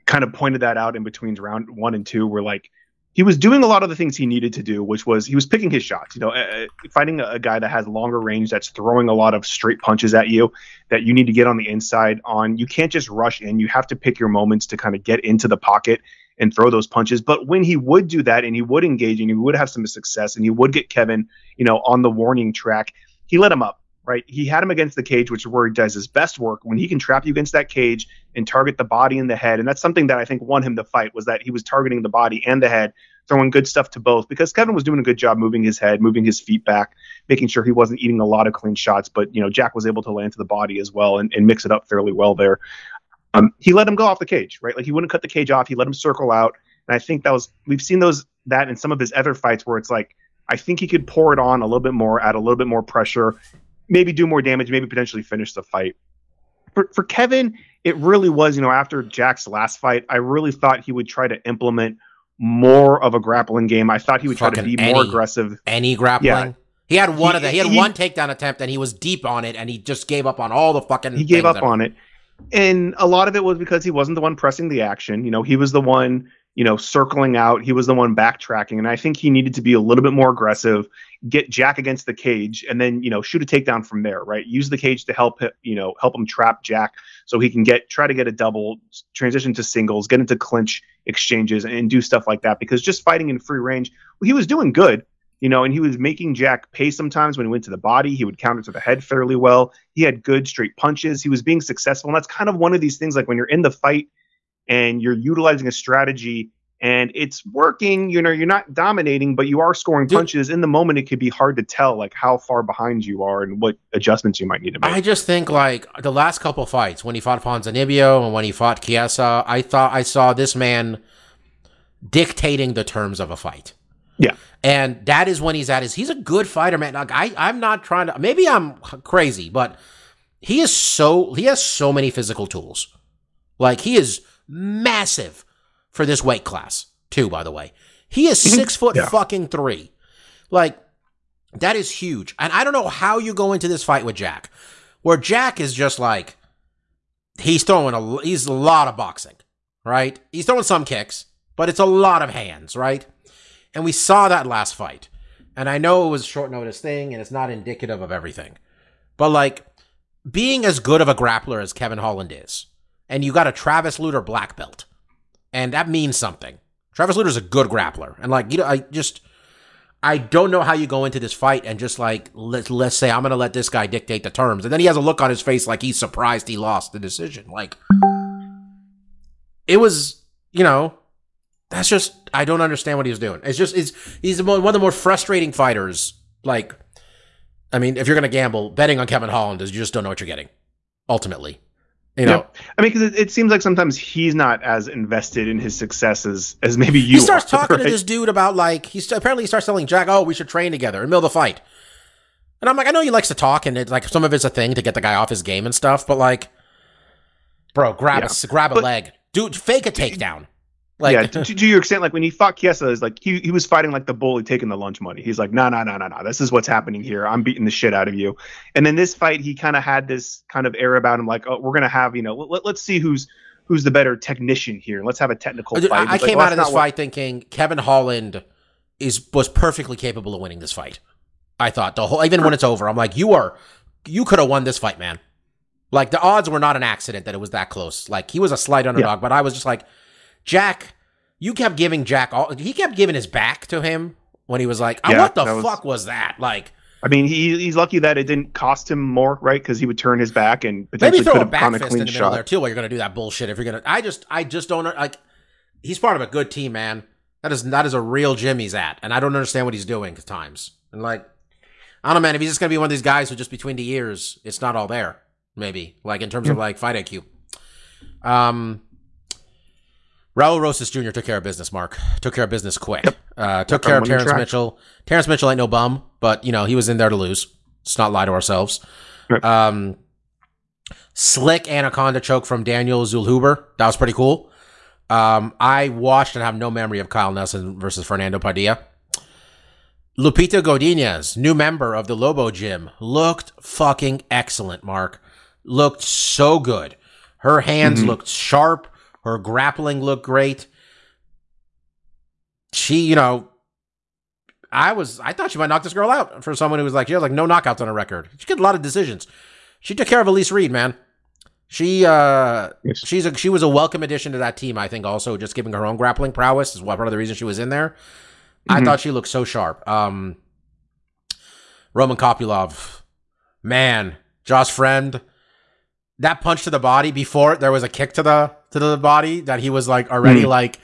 kind of pointed that out in between round one and two, where like he was doing a lot of the things he needed to do, which was he was picking his shots. You know, uh, fighting a, a guy that has longer range, that's throwing a lot of straight punches at you, that you need to get on the inside on. You can't just rush in. You have to pick your moments to kind of get into the pocket and throw those punches. But when he would do that and he would engage and he would have some success and he would get Kevin, you know, on the warning track, he let him up. Right, he had him against the cage, which is where he does his best work. When he can trap you against that cage and target the body and the head, and that's something that I think won him the fight was that he was targeting the body and the head, throwing good stuff to both because Kevin was doing a good job moving his head, moving his feet back, making sure he wasn't eating a lot of clean shots. But you know, Jack was able to land to the body as well and, and mix it up fairly well there. Um, he let him go off the cage, right? Like he wouldn't cut the cage off. He let him circle out, and I think that was we've seen those that in some of his other fights where it's like I think he could pour it on a little bit more, add a little bit more pressure, maybe do more damage, maybe potentially finish the fight. For for Kevin, it really was, you know, after Jack's last fight, I really thought he would try to implement more of a grappling game. I thought he would try to Fucking be more any- aggressive. Any grappling? Yeah. He had one He- of the. He had he- one takedown attempt, and he was deep on it, and he just gave up on all the fucking. He gave up that- on it. And a lot of it was because he wasn't the one pressing the action. You know, he was the one, you know, circling out. He was the one backtracking. And I think he needed to be a little bit more aggressive, get Jack against the cage, and then, you know, shoot a takedown from there, right? Use the cage to help, you know, help him trap Jack so he can get, try to get a double, transition to singles, get into clinch exchanges and do stuff like that. Because just fighting in free range, well, he was doing good. You know, and he was making Jack pay sometimes when he went to the body. He would counter to the head fairly well. He had good straight punches. He was being successful. And that's kind of one of these things like when you're in the fight and you're utilizing a strategy and it's working, you know, you're not dominating, but you are scoring Dude. punches. In the moment, it could be hard to tell like how far behind you are and what adjustments you might need to make. I just think like the last couple fights when he fought Ponzinibbio and when he fought Chiesa, I thought I saw this man dictating the terms of a fight. Yeah. And that is when he's at his he's a good fighter, man. Like I I'm not trying to maybe I'm crazy, but he is so he has so many physical tools. Like he is massive for this weight class, too, by the way. He is mhm. six foot Yeah. fucking three. Like, that is huge. And I don't know how you go into this fight with Jack, where Jack is just like, he's throwing a, he's a lot of boxing, right? He's throwing some kicks, but it's a lot of hands, right? And we saw that last fight. And I know it was a short notice thing and it's not indicative of everything. But like, being as good of a grappler as Kevin Holland is, and you got a Travis Lutter black belt, and that means something. Travis Lutter's a good grappler, and like you know, I just I don't know how you go into this fight and just like let's let's say I'm gonna let this guy dictate the terms, and then he has a look on his face like he's surprised he lost the decision. Like it was, you know, that's just I don't understand what he was doing. It's just it's he's one of the more frustrating fighters. Like, I mean, if you're gonna gamble, betting on Kevin Holland is you just don't know what you're getting. Ultimately, you know, I mean, because it, it seems like sometimes he's not as invested in his success as, as maybe you he starts are, talking to this dude about like he's apparently he starts telling Jack, "Oh, we should train together in the middle of the fight." And I'm like, I know he likes to talk, and it's like some of it's a thing to get the guy off his game and stuff, but like, bro, grab Yeah. a grab a But- leg, dude, fake a takedown. Like, yeah, to, to your extent, like when he fought Chiesa, is like he, he was fighting like the bully taking the lunch money. He's like, no, no, no, no, no. This is what's happening here. I'm beating the shit out of you. And then this fight, he kind of had this kind of air about him, like, oh, we're gonna have, you know, let, let's see who's who's the better technician here. Let's have a technical Dude, fight. I, I like, came well, out of this what- fight thinking Kevin Holland is was perfectly capable of winning this fight. I thought the whole even when it's over, I'm like, you are you could have won this fight, man. Like the odds were not an accident that it was that close. Like he was a slight underdog, but I was just like, Jack, you kept giving Jack all he kept giving his back to him when he was like, "Oh, Yeah, what the was- fuck was that? Like I mean, he he's lucky that it didn't cost him more, right? Because he would turn his back and potentially maybe throw could a back gone a fist in the middle shot. there too while you're gonna do that bullshit. If you're gonna, I just I just don't like. He's part of a good team, man. That is that is a real gym he's at, and I don't understand what he's doing at times. And like, I don't know, man. If he's just gonna be one of these guys who just between the ears, it's not all there. Maybe like in terms of like fight IQ. Um, Raul Rosas Jr. took care of business. Mark took care of business quick. Uh, took care of Terrence track. Mitchell. Terrence Mitchell ain't no bum, but you know he was in there to lose. Let's not lie to ourselves. Right. Um, slick anaconda choke from Daniel Zellhuber. That was pretty cool. Um, I watched and have no memory of Kyle Nelson versus Fernando Padilla. Lupita Godinez, new member of the Lobo Gym, looked fucking excellent, Mark. Looked so good. Her hands Mhm. looked sharp. Her grappling looked great. She, you know, I was, I thought she might knock this girl out for someone who was like, she has like no knockouts on her record. She got a lot of decisions. She took care of Elise Reed, man. She, uh, Yes. she's a, she was a welcome addition to that team. I think also just giving her own grappling prowess is what part of the reason she was in there. I Mhm. thought she looked so sharp. Um, Roman Kopylov, man, Josh Fremd, that punch to the body before there was a kick to the to the body that he was like already Mhm. like.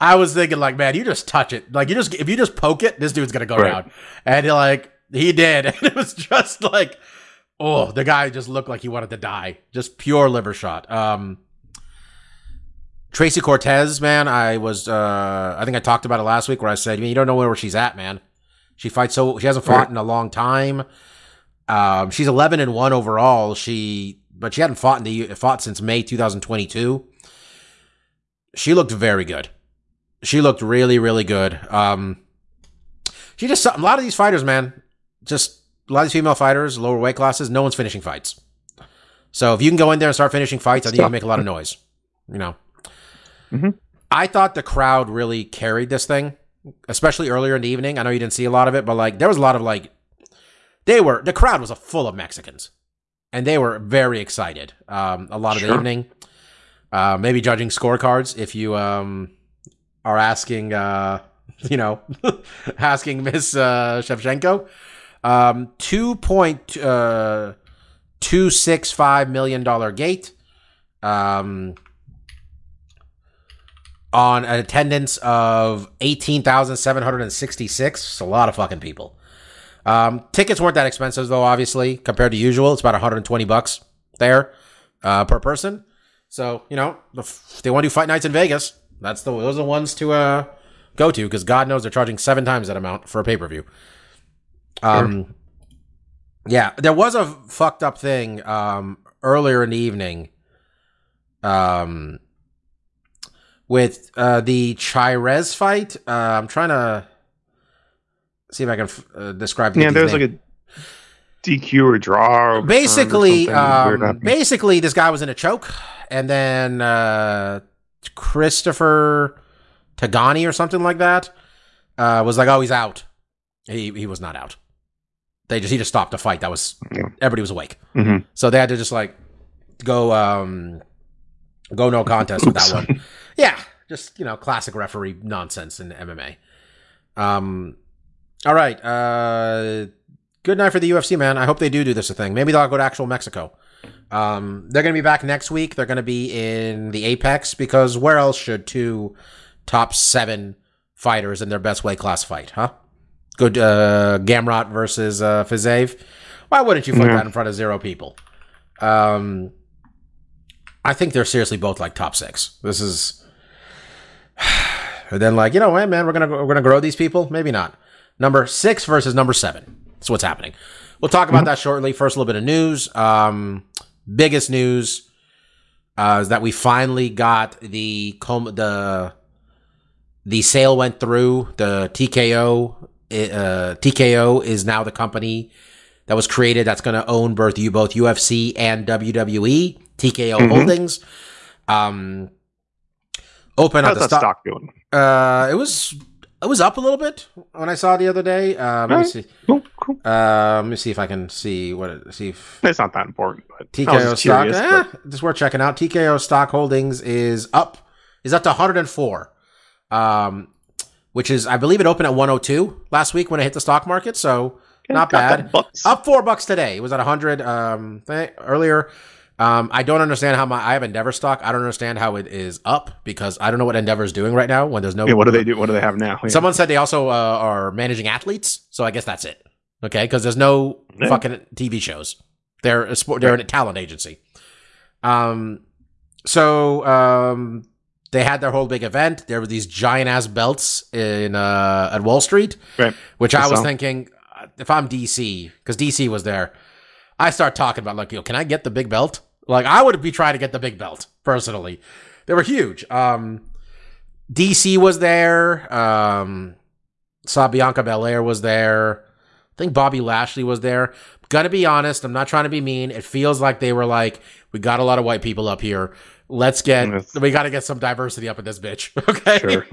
I was thinking like, man, you just touch it, like you just if you just poke it, this dude's gonna go Right. down, and he, like he did, and it was just like, oh, the guy just looked like he wanted to die, just pure liver shot. Um, Tracy Cortez, man, I was, uh, I think I talked about it last week where I said, I mean, you don't know where she's at, man. She fights so, she hasn't fought Right. in a long time. Um, she's 11 and 1 overall. She, but she hadn't fought in the, fought since May 2022. She looked very good. She looked really, really good. Um, she just, a lot of these fighters, man, just a lot of these female fighters, lower weight classes, no one's finishing fights. So if you can go in there and start finishing fights, I think you can make a lot of noise. You know, Mhm. I thought the crowd really carried this thing, especially earlier in the evening. I know you didn't see a lot of it, but like there was a lot of like they were the crowd was full of Mexicans, and they were very excited. Um, a lot of the evening, uh, maybe judging scorecards if you um are asking, uh, you know, asking Miss uh, Shevchenko. Um, two point uh, two six five million dollar gate. Um, on an attendance of 18,766. It's a lot of fucking people. Um, tickets weren't that expensive though, obviously, compared to usual. It's about 120 bucks there uh, per person. So, you know, if they want to do fight nights in Vegas, that's the those are the ones to uh, go to because God knows they're charging seven times that amount for a pay per view. Um, yeah, there was a fucked up thing um, earlier in the evening. Um, with uh, the Chairez fight. Uh, I'm trying to see if I can f- uh, describe. Yeah, these there was like a DQ or draw. Or basically, weird um, basically, this guy was in a choke, and then uh, Christopher Tognoni or something like that uh, was like, "Oh, he's out." He he was not out. They just he just stopped the fight. That was everybody was awake, Mhm. so they had to just like go um go no contest with that one. Yeah, just you know, classic referee nonsense in MMA. Um, all right. Uh, good night for the UFC, man. I hope they do do this a thing. Maybe they'll go to actual Mexico. Um, they're gonna be back next week. They're gonna be in the Apex because where else should two top seven fighters in their best weight class fight, huh? Good uh, Gamrot versus uh, Fiziev. Why wouldn't you fight Yeah. that in front of zero people? Um, I think they're seriously both like top six. This is. And then like you know, hey man, we're gonna we're gonna grow these people. Maybe not. Number six versus number seven. That's what's happening. We'll talk about that shortly. First, a little bit of news. Um, biggest news uh, is that we finally got the com- the the sale went through. The TKO uh, TKO is now the company that was created that's going to own both you both UFC and WWE. TKO Mhm. Holdings. Um, open up the stock. stock doing? Uh, it was it was up a little bit when I saw it the other day. Um, let me Alright. see. Cool, cool. Uh, let me see if I can see what it, see if It's not that important, but I was TKO stock. curious, eh, but- just worth checking out. TKO stock holdings is up is up to 104. Um, which is I believe it opened at 102 last week when it hit the stock market. So Yeah, not bad. up four bucks today. It was at 100 um th- earlier. Um, I don't understand how my I have Endeavor stock. I don't understand how it is up because I don't know what Endeavor is doing right now when there's no. Yeah, what do they do? What do they have now? Yeah. Someone said they also uh, are managing athletes, so I guess that's it. Okay, because there's no Yeah. fucking TV shows. They're a sport. They're a talent agency. Um, so um, they had their whole big event. There were these giant ass belts in uh at Wall Street, Right. which I I was thinking, uh, if I'm DC, because DC was there, I start talking about like, yo, can I get the big belt? Like, I would be trying to get the big belt personally. They were huge. Um, DC was there. Um, saw Bianca Belair was there. I think Bobby Lashley was there. Gotta be honest, I'm not trying to be mean. It feels like they were like, we got a lot of white people up here. Let's get, Yes. we got to get some diversity up in this bitch. Okay. Sure.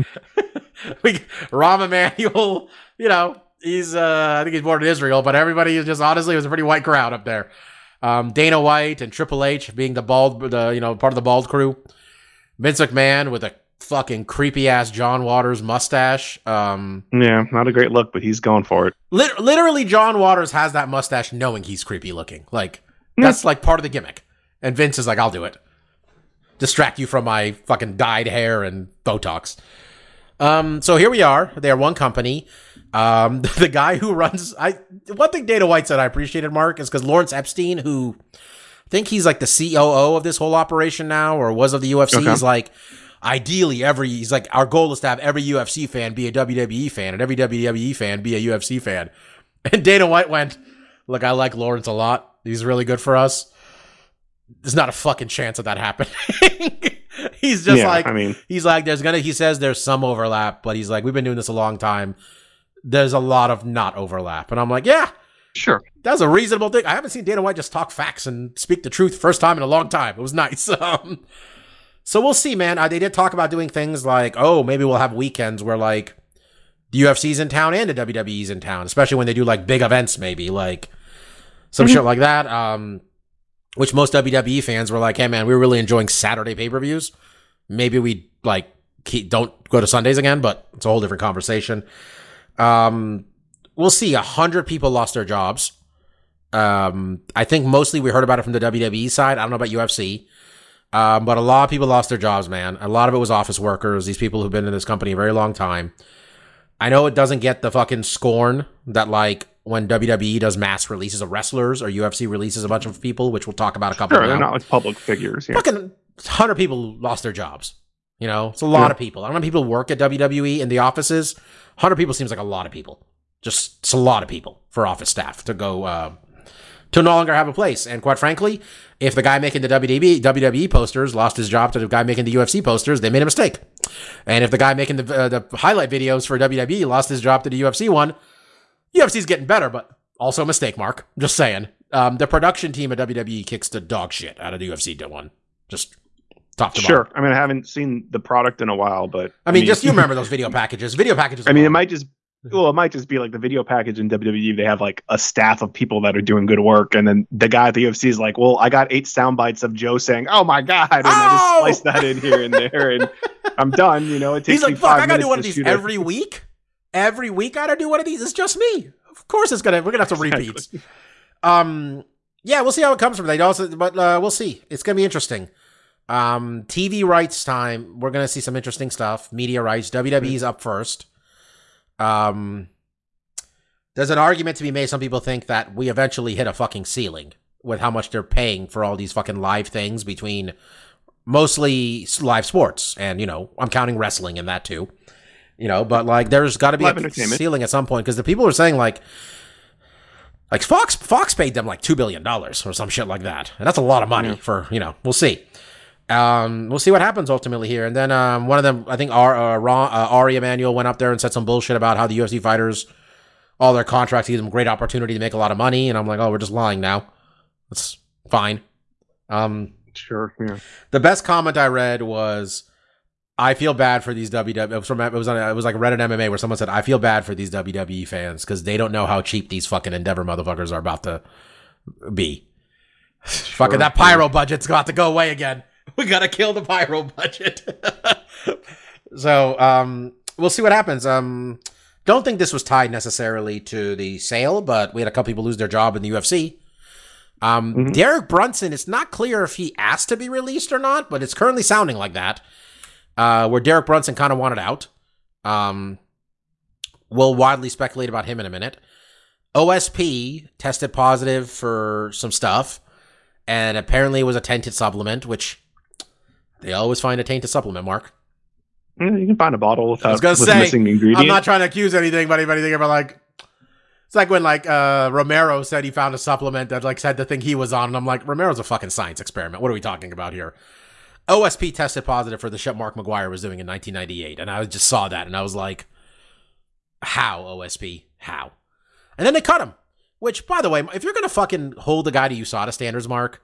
we, Rahm Emanuel, you know, he's, uh, I think he's born in Israel, but everybody is just, honestly, it was a pretty white crowd up there. Um, Dana White and Triple H being the bald, the, you know, part of the bald crew. Vince McMahon with a fucking creepy ass John Waters mustache. Um, Yeah, not a great look, but he's going for it. Lit- literally, John Waters has that mustache knowing he's creepy looking. Like, that's like part of the gimmick. And Vince is like, I'll do it. Distract you from my fucking dyed hair and Botox. Um, so here we are. They are one company. Um, the guy who runs, I, one thing Dana White said I appreciated, Mark, is because Lawrence Epstein, who I think he's like the COO of this whole operation now, or was of the UFC, Okay. he's like, ideally every he's like our goal is to have every UFC fan be a WWE fan and every WWE fan be a UFC fan. And Dana White went, "Look, I like Lawrence a lot. He's really good for us. There's not a fucking chance of that happening." he's just yeah, like I mean, he's like there's gonna he says there's some overlap, but he's like we've been doing this a long time. There's a lot of not overlap. And I'm like, "Yeah, sure. that's a reasonable thing. I haven't seen Dana White just talk facts and speak the truth first time in a long time. It was nice. Um, so we'll see, man. Uh, they did talk about doing things like, oh, maybe we'll have weekends where like the UFC's in town and the WWE's in town, especially when they do like big events, maybe like some shit like that. Um, which most WWE fans were like, hey, man, we are really enjoying Saturday pay per views. Maybe we like keep, don't go to Sundays again, but it's a whole different conversation. Um, we'll see. A hundred people lost their jobs. Um, I think mostly we heard about it from the WWE side. I don't know about UFC. Um, but a lot of people lost their jobs, man. A lot of it was office workers, these people who've been in this company a very long time. I know it doesn't get the fucking scorn that like when WWE does mass releases of wrestlers or UFC releases a bunch of people, which we'll talk about a couple Sure, now. they're not like public figures. Yeah. Fucking hundred people lost their jobs. You know, it's a lot Yeah. of people. I don't know how people work at WWE in the offices. Hundred people seems like a lot of people. Just it's a lot of people for office staff to go uh, to no longer have a place. And quite frankly, if the guy making the WWE WWE posters lost his job to the guy making the UFC posters, they made a mistake. And if the guy making the uh, the highlight videos for WWE lost his job to the UFC one, UFC's getting better, but also a mistake. Mark, just saying. Um, the production team at WWE kicks the dog shit out of the UFC one. Just top to bottom. Sure. I mean, I haven't seen the product in a while, but I mean, just you remember those video packages. Video packages. I mean, it might just well, it might just be like the video package in WWE. They have like a staff of people that are doing good work, and then the guy at the UFC is like, "Well, I got eight sound bites of Joe saying, "Oh my god," and I Oh! just splice that in here and there, and I'm done. You know, it takes He's like, me fuck, five I gotta minutes do one to of these shoot a- every week. Every week I gotta do one of these. It's just me. Of course it's gonna we're gonna have to repeat. Um yeah, we'll see how it comes from. They also but uh we'll see. It's gonna be interesting. Um TV rights time, we're gonna see some interesting stuff. Media rights, WWE's up first. Um there's an argument to be made. Some people think that we eventually hit a fucking ceiling with how much they're paying for all these fucking live things between mostly live sports and you know i'm counting wrestling in that too you know but like there's got to be Live a ceiling at some point because the people are saying like like fox fox paid them like two billion dollars or some shit like that and that's a lot of money Yeah. for you know we'll see um we'll see what happens ultimately here and then um one of them i think Ar, uh, Ron, uh, ari emanuel went up there and said some bullshit about how the ufc fighters all their contracts give them great opportunity to make a lot of money and i'm like oh we're just lying now that's fine um Sure. Yeah. the best comment I read was, "I feel bad for these WWE." It was from it was on it was like Reddit MMA where someone said, "I feel bad for these WWE fans because they don't know how cheap these fucking Endeavor motherfuckers are about to be." fucking that pyro budget's got to go away again. We gotta kill the pyro budget. so um, we'll see what happens. Um, don't think this was tied necessarily to the sale, but we had a couple people lose their job in the UFC. Um, Mhm. Derek Brunson, it's not clear if he asked to be released or not, but it's currently sounding like that. Uh, where Derek Brunson kind of wanted out. Um, we'll widely speculate about him in a minute. OSP tested positive for some stuff, and apparently it was a tainted supplement, which they always find a tainted supplement, Mark. Yeah, you can find a bottle without I was gonna with say, missing ingredient. I'm not trying to accuse anything, but anybody think about like it's like when like uh Romero said he found a supplement that like said the thing he was on, and I'm like, Romero's a fucking science experiment. What are we talking about here? OSP tested positive for the shit Mark McGwire was doing in 1998, and I just saw that, and I was like, how OSP? How? And then they cut him. Which, by the way, if you're gonna fucking hold the guy to USADA standards, Mark,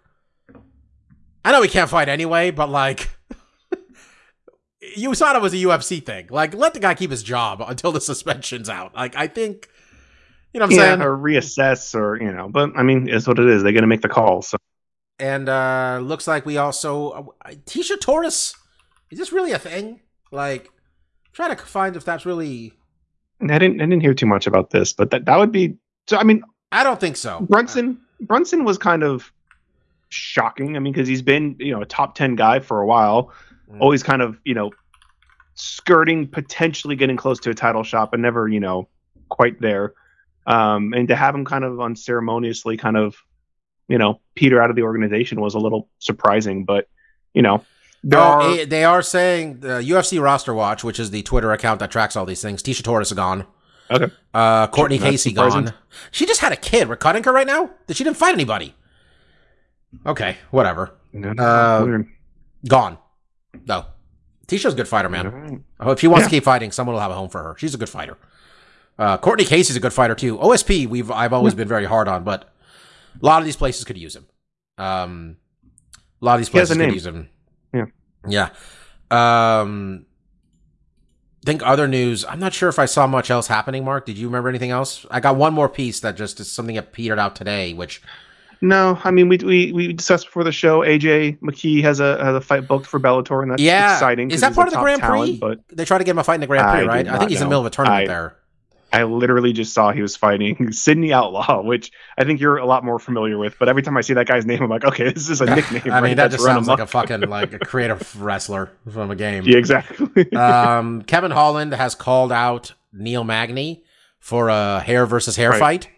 I know he can't fight anyway, but like. USADA was a UFC thing. Like, let the guy keep his job until the suspension's out. Like, I think, you know what I'm yeah, saying? or reassess, or you know. But I mean, it's what it is. They're gonna make the call. So And uh looks like we also uh, Tisha Torres. Is this really a thing? Like, try to find if that's really. I didn't. I didn't hear too much about this, but that that would be. So I mean, I don't think so. Brunson. Brunson was kind of shocking. I mean, because he's been you know a top ten guy for a while. Mm. Always kind of you know skirting, potentially getting close to a title shot, but never you know quite there. Um, and to have him kind of unceremoniously kind of you know peter out of the organization was a little surprising. But you know there Oh, are eh, they are saying the UFC roster watch, which is the Twitter account that tracks all these things. Tisha Torres is gone. Okay. Uh, Courtney That's Casey surprising. gone. She just had a kid. We're cutting her right now. That she didn't fight anybody. Okay, whatever. No, Uh. Gone. No. Tisha's a good fighter, man. Alright. Oh, if she wants to keep fighting, someone will have a home for her. She's a good fighter. Uh, Courtney Casey's a good fighter too. OSP, we've I've always been very hard on, but a lot of these places could use him. Um, a lot of these places could use him. Yeah. yeah. Um, think other news. I'm not sure if I saw much else happening. Mark, did you remember anything else? I got one more piece that just is something that petered out today, which No, I mean we we we discussed before the show. AJ McKee has a has a fight booked for Bellator, and that's Yeah. exciting. Is that part of the Grand talent, Prix? But they tried to get him a fight in the Grand Prix, I right? I think he's in the middle of a tournament I- there. I literally just saw he was fighting Sidney Outlaw, which I think you're a lot more familiar with. But every time I see that guy's name, I'm like, okay, this is a nickname. I mean, right? that just sounds like a fucking like a creative wrestler from a game. Yeah, exactly. um, Kevin Holland has called out Neil Magny for a hair versus hair Right. fight,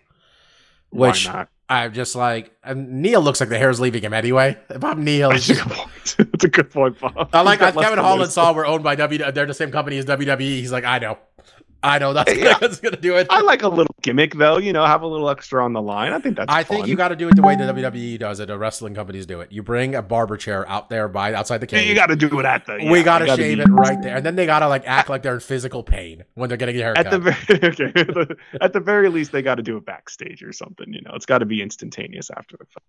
which? I'm just like and Neil looks like the hair's leaving him anyway. I'm Neil, That's a good point. That's a good point, Bob. I like He's got less Kevin Holland saw we're owned by W. They're the same company as WWE. He's like, I know, I know that's, Yeah. that's gonna do it. I like a little gimmick though. You know, have a little extra on the line. I think that's. I think you got to do it the way the WWE does it. The wrestling companies do it. You bring a barber chair out there by outside the cage. You got to do it at the. we yeah, gotta gotta shave be- it right there, and then they gotta like act like they're in physical pain when they're getting a haircut. At the very okay, at the very least, they got to do it backstage or something. You know, it's got to be instantaneous after the fight.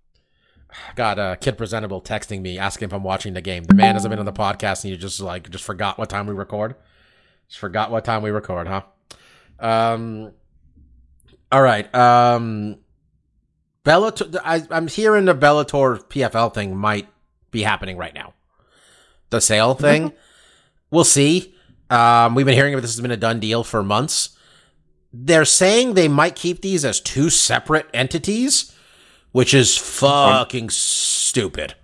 got a kid presentable texting me asking if I'm watching the game. The man hasn't been on the podcast, and you just like just forgot what time we record. Just forgot what time we record, huh? Um. All right. Um. Bellator. I, I'm hearing the Bellator PFL thing might be happening right now. The sale thing. We'll see. Um, we've been hearing that this has been a done deal for months. They're saying they might keep these as two separate entities, which is fucking stupid.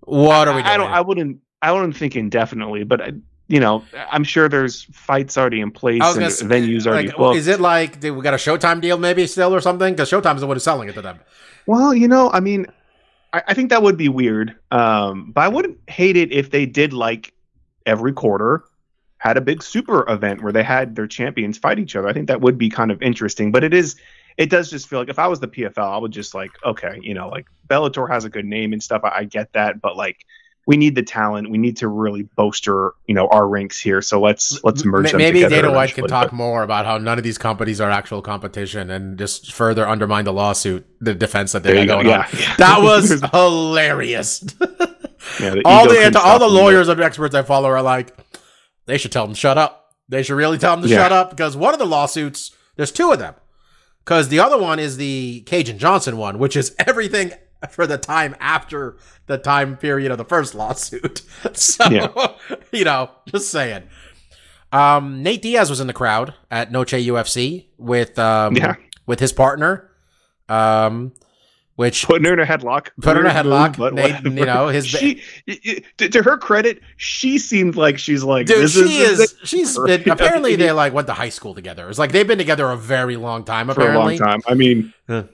What are we doing? I don't. I wouldn't. I wouldn't think indefinitely, but I, you know, I'm sure there's fights already in place and say, venues already like, booked. Is it like do we got a Showtime deal maybe still or something? Because Showtime's the one who's selling it to them. Well, you know, I mean, I, I think that would be weird. Um, but I wouldn't hate it if they did like every quarter had a big super event where they had their champions fight each other. I think that would be kind of interesting. But it is, it does just feel like if I was the PFL, I would just like, okay, you know, like Bellator has a good name and stuff. I, I get that, but like. We need the talent. We need to really bolster, you know, our ranks here. So let's let's merge M- Maybe Dana White can talk more about how none of these companies are actual competition and just further undermine the lawsuit, the defense that they There got you go. going on. Yeah. That was hilarious. yeah, the all the all the lawyers and experts I follow are like, they should tell them shut up. They should really tell them to Yeah. shut up because one of the lawsuits, there's two of them. Because the other one is the Kajan Johnson one, which is everything for the time after the time period of the first lawsuit. So, Yeah. you know, just saying. Um, Nate Diaz was in the crowd at Noche UFC with um, Yeah. with his partner. Um, which putting her in a headlock. Put her in a headlock, but Nate, whatever. you know, his- she, to, her credit, she seemed like she's like dude, this she is, is. She's been, apparently they like went to high school together. It's like they've been together a very long time. for a long time. I mean, Huh.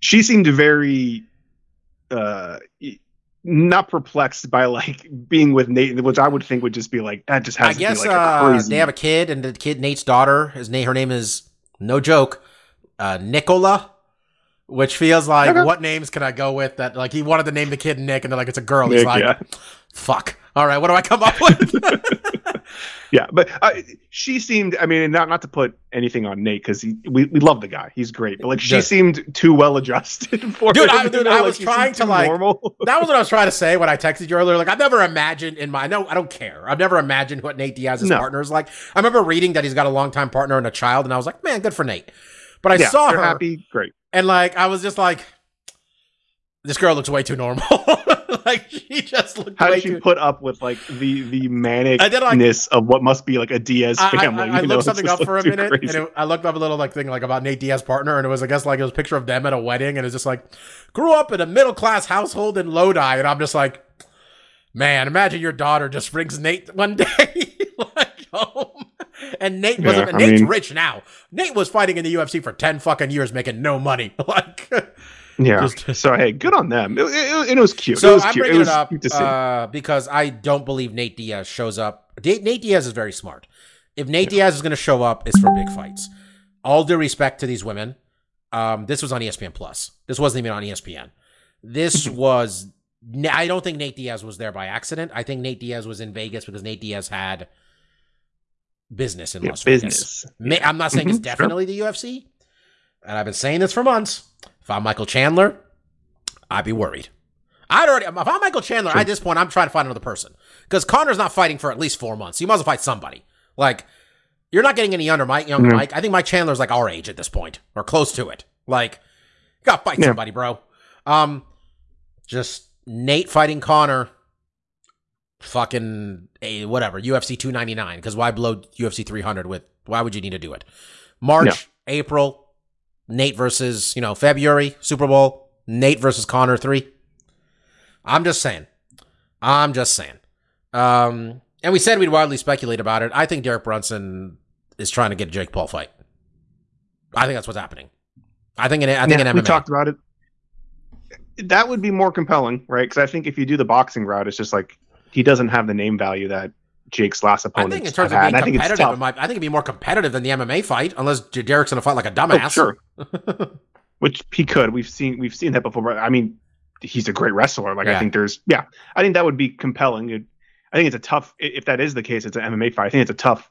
she seemed very uh not perplexed by like being with Nate, which I would think would just be like that. Just has I to guess be like a uh, they have a kid, and the kid Nate's daughter. His name, her name is no joke, uh, Nicola. Which feels like Okay. what names can I go with that? Like he wanted to name the kid Nick, and they're like it's a girl. He's like, yeah. fuck. All right, what do I come up with? Yeah, but uh, she seemed. I mean, not not to put anything on Nate because we we love the guy. He's great, but like she seemed too well adjusted for Dude, him, I- you know, I like, was trying to, like- normal. that was what I was trying to say when I texted you earlier. Like I've never imagined in my no, I don't care. I've never imagined what Nate Diaz's No. partner is like. I remember reading that he's got a longtime partner and a child, and I was like, man, good for Nate. But I yeah, saw her, happy. Great. and like I was just like, this girl looks way too normal. like she just looked How did she too. put up with like the the did, like- manicness of what must be like a Diaz I, I- family? I, I you know, looked something up for a minute, crazy. and it, I looked up a little like thing like about Nate Diaz's partner, and it was I guess like it was a picture of them at a wedding, and it's just like grew up in a middle class household in Lodi, and I'm just like, man, imagine your daughter just brings Nate one day like home, and Nate was Yeah, Nate's mean- rich now. Nate was fighting in the UFC for ten fucking years, making no money. like, yeah. just- so hey, good on them. It, it, it was cute. so it was I'm cute. bringing it it up cute to see. uh, because I don't believe Nate Diaz shows up. Nate Diaz is very smart. If Nate Diaz is going to show up, it's for big fights. All due respect to these women, um, this was on ESPN Plus. This wasn't even on ESPN. This was. I don't think Nate Diaz was there by accident. I think Nate Diaz was in Vegas because Nate Diaz had business in Yeah, Las Vegas. business. I'm not saying it's Mhm, sure. definitely the UFC, and I've been saying this for months. If I'm Michael Chandler, I'd be worried. I'd already. If I'm Michael Chandler, Sure. at this point, I'm trying to find another person because Conor's not fighting for at least four months. You might as well fight somebody. Like you're not getting any under Mike. Younger Mhm. Mike. I think Mike Chandler's like our age at this point or close to it. Like you got to fight Yeah. somebody, bro. Um, just Nate fighting Connor. Fucking eh, whatever UFC 299 because why blow UFC 300 with why would you need to do it? March, Yeah. April, Nate versus you know February Super Bowl, Nate versus Conor three. I'm just saying. I'm just saying. Um, and we said we'd wildly speculate about it. I think Derek Brunson is trying to get a Jake Paul fight. I think that's what's happening. I think in I think Yeah, in we talked about it. That would be more compelling, right? Because I think if you do the boxing route, it's just like he doesn't have the name value that Jake's last opponent. I think in terms of had. being I think competitive, might, I think it'd be more competitive than the MMA fight, unless Derek's gonna fight like a oh, dumbass. Oh, sure. Which he could. We've seen we've seen that before. I mean, he's a great wrestler. Like Yeah. I think there's yeah. I think that would be compelling. It, I think it's a tough. If that is the case, it's an MMA fight. I think it's a tough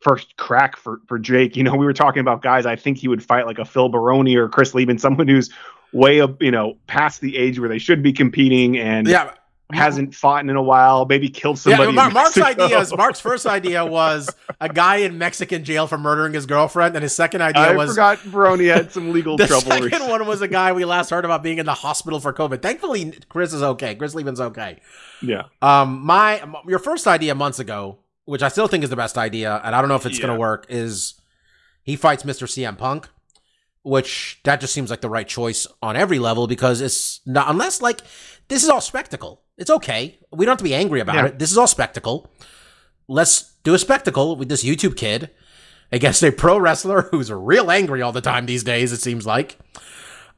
first crack for for Jake. You know, we were talking about guys. I think he would fight like a Phil Baroni or Chris Leben, someone who's way up, you know, past the age where they should be competing and Yeah, hasn't fought in a while. Maybe killed yeah. somebody. Mar- Mark's Mexico. idea, is, Mark's first idea was a guy in Mexican jail for murdering his girlfriend, and his second idea I was forgot Baroni had some legal trouble. The trouble. second recently. one was a guy we last heard about being in the hospital for COVID. Thankfully, Chris is okay. Chris Leben's okay. Yeah. Um, my your first idea months ago, which I still think is the best idea, and I don't know if it's Yeah. gonna work, is he fights Mr. CM Punk, which that just seems like the right choice on every level because it's not unless like this is all spectacle. It's okay. We don't have to be angry about Yeah. it. This is all spectacle. Let's do a spectacle with this YouTube kid against a pro wrestler who's real angry all the time these days, it seems like.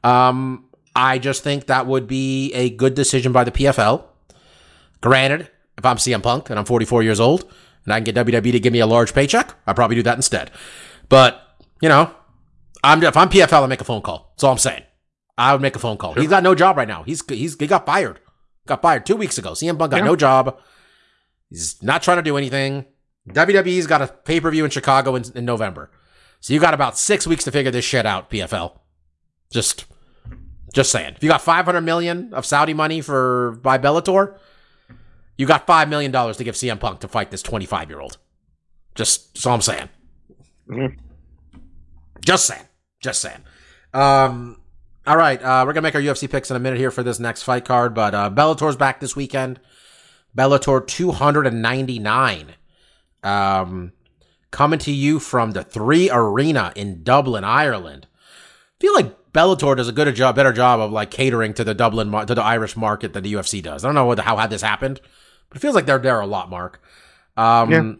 Um, I just think that would be a good decision by the PFL. Granted, if I'm CM Punk and I'm 44 years old and I can get WWE to give me a large paycheck, I'd probably do that instead. But, you know, I'm if I'm PFL, I make a phone call. That's all I'm saying. I would make a phone call. He's got no job right now. He's he's he got fired. Got fired two weeks ago. CM Punk got Yeah. no job. He's not trying to do anything. WWE's got a pay per view in Chicago in, in November. So you got about six weeks to figure this shit out, PFL. Just just saying. If you got 500 million of Saudi money for by Bellator, you got 5 million dollars to give CM Punk to fight this 25 year old. Just all I'm saying. Mhm. Just saying. Just saying. Um all right, uh, we're gonna make our UFC picks in a minute here for this next fight card, but uh, Bellator's back this weekend. Bellator 299. Um, coming to you from the Three Arena in Dublin, Ireland. feel like Bellator does a good job, better job of like catering to the Dublin, to the Irish market than the UFC does. I don't know what, how had this happened, but it feels like they're there a lot, Mark. Um, Yeah.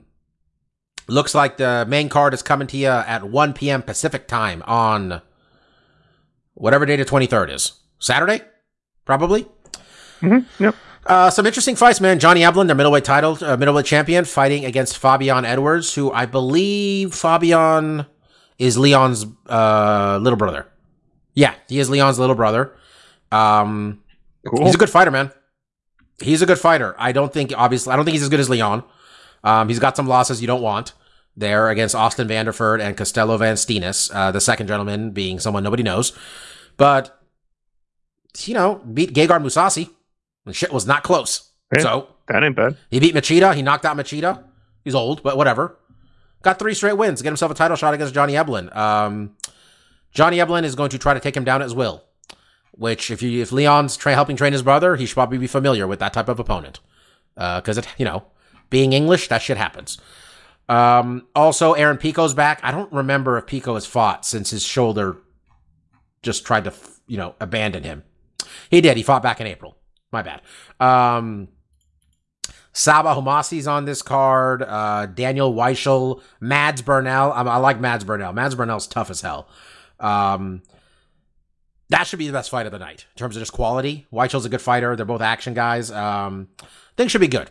Looks like the main card is coming to you at 1 p.m. Pacific time on whatever day the 23rd is. Saturday? Probably. Mhm, Yep. Uh, some interesting fights, man. Johnny Eblen, the middleweight title, uh, middleweight champion, fighting against Fabian Edwards, who I believe Fabian is Leon's uh, little brother. Yeah, he is Leon's little brother. Um, Cool. He's a good fighter, man. He's a good fighter. I don't think, obviously, I don't think he's as good as Leon. Um, he's got some losses you don't want there against Austin Vanderford and Costello Van Steenis, uh, the second gentleman being someone nobody knows. But, you know, beat Gegard Mousasi. And shit was not close. Yeah. So, that ain't bad. he beat Machida. He knocked out Machida. He's old, but whatever. Got three straight wins. Get himself a title shot against Johnny Eblen. Um, Johnny Eblen is going to try to take him down at his will. Which, if you if Leon's tra- helping train his brother, he should probably be familiar with that type of opponent. Because it, you know, being English, that shit happens. Um, also, Aaron Pico's back. I don't remember if Pico has fought since his shoulder just tried to, you know, abandon him. He did. He fought back in April. My bad. Um, Sabah Homasi's on this card. Uh, Daniel Weichel, Mads Burnell. I, I like Mads Burnell. Mads Burnell's tough as hell. Um, that should be the best fight of the night in terms of just quality. Weichel's a good fighter. They're both action guys. Um, things should be good.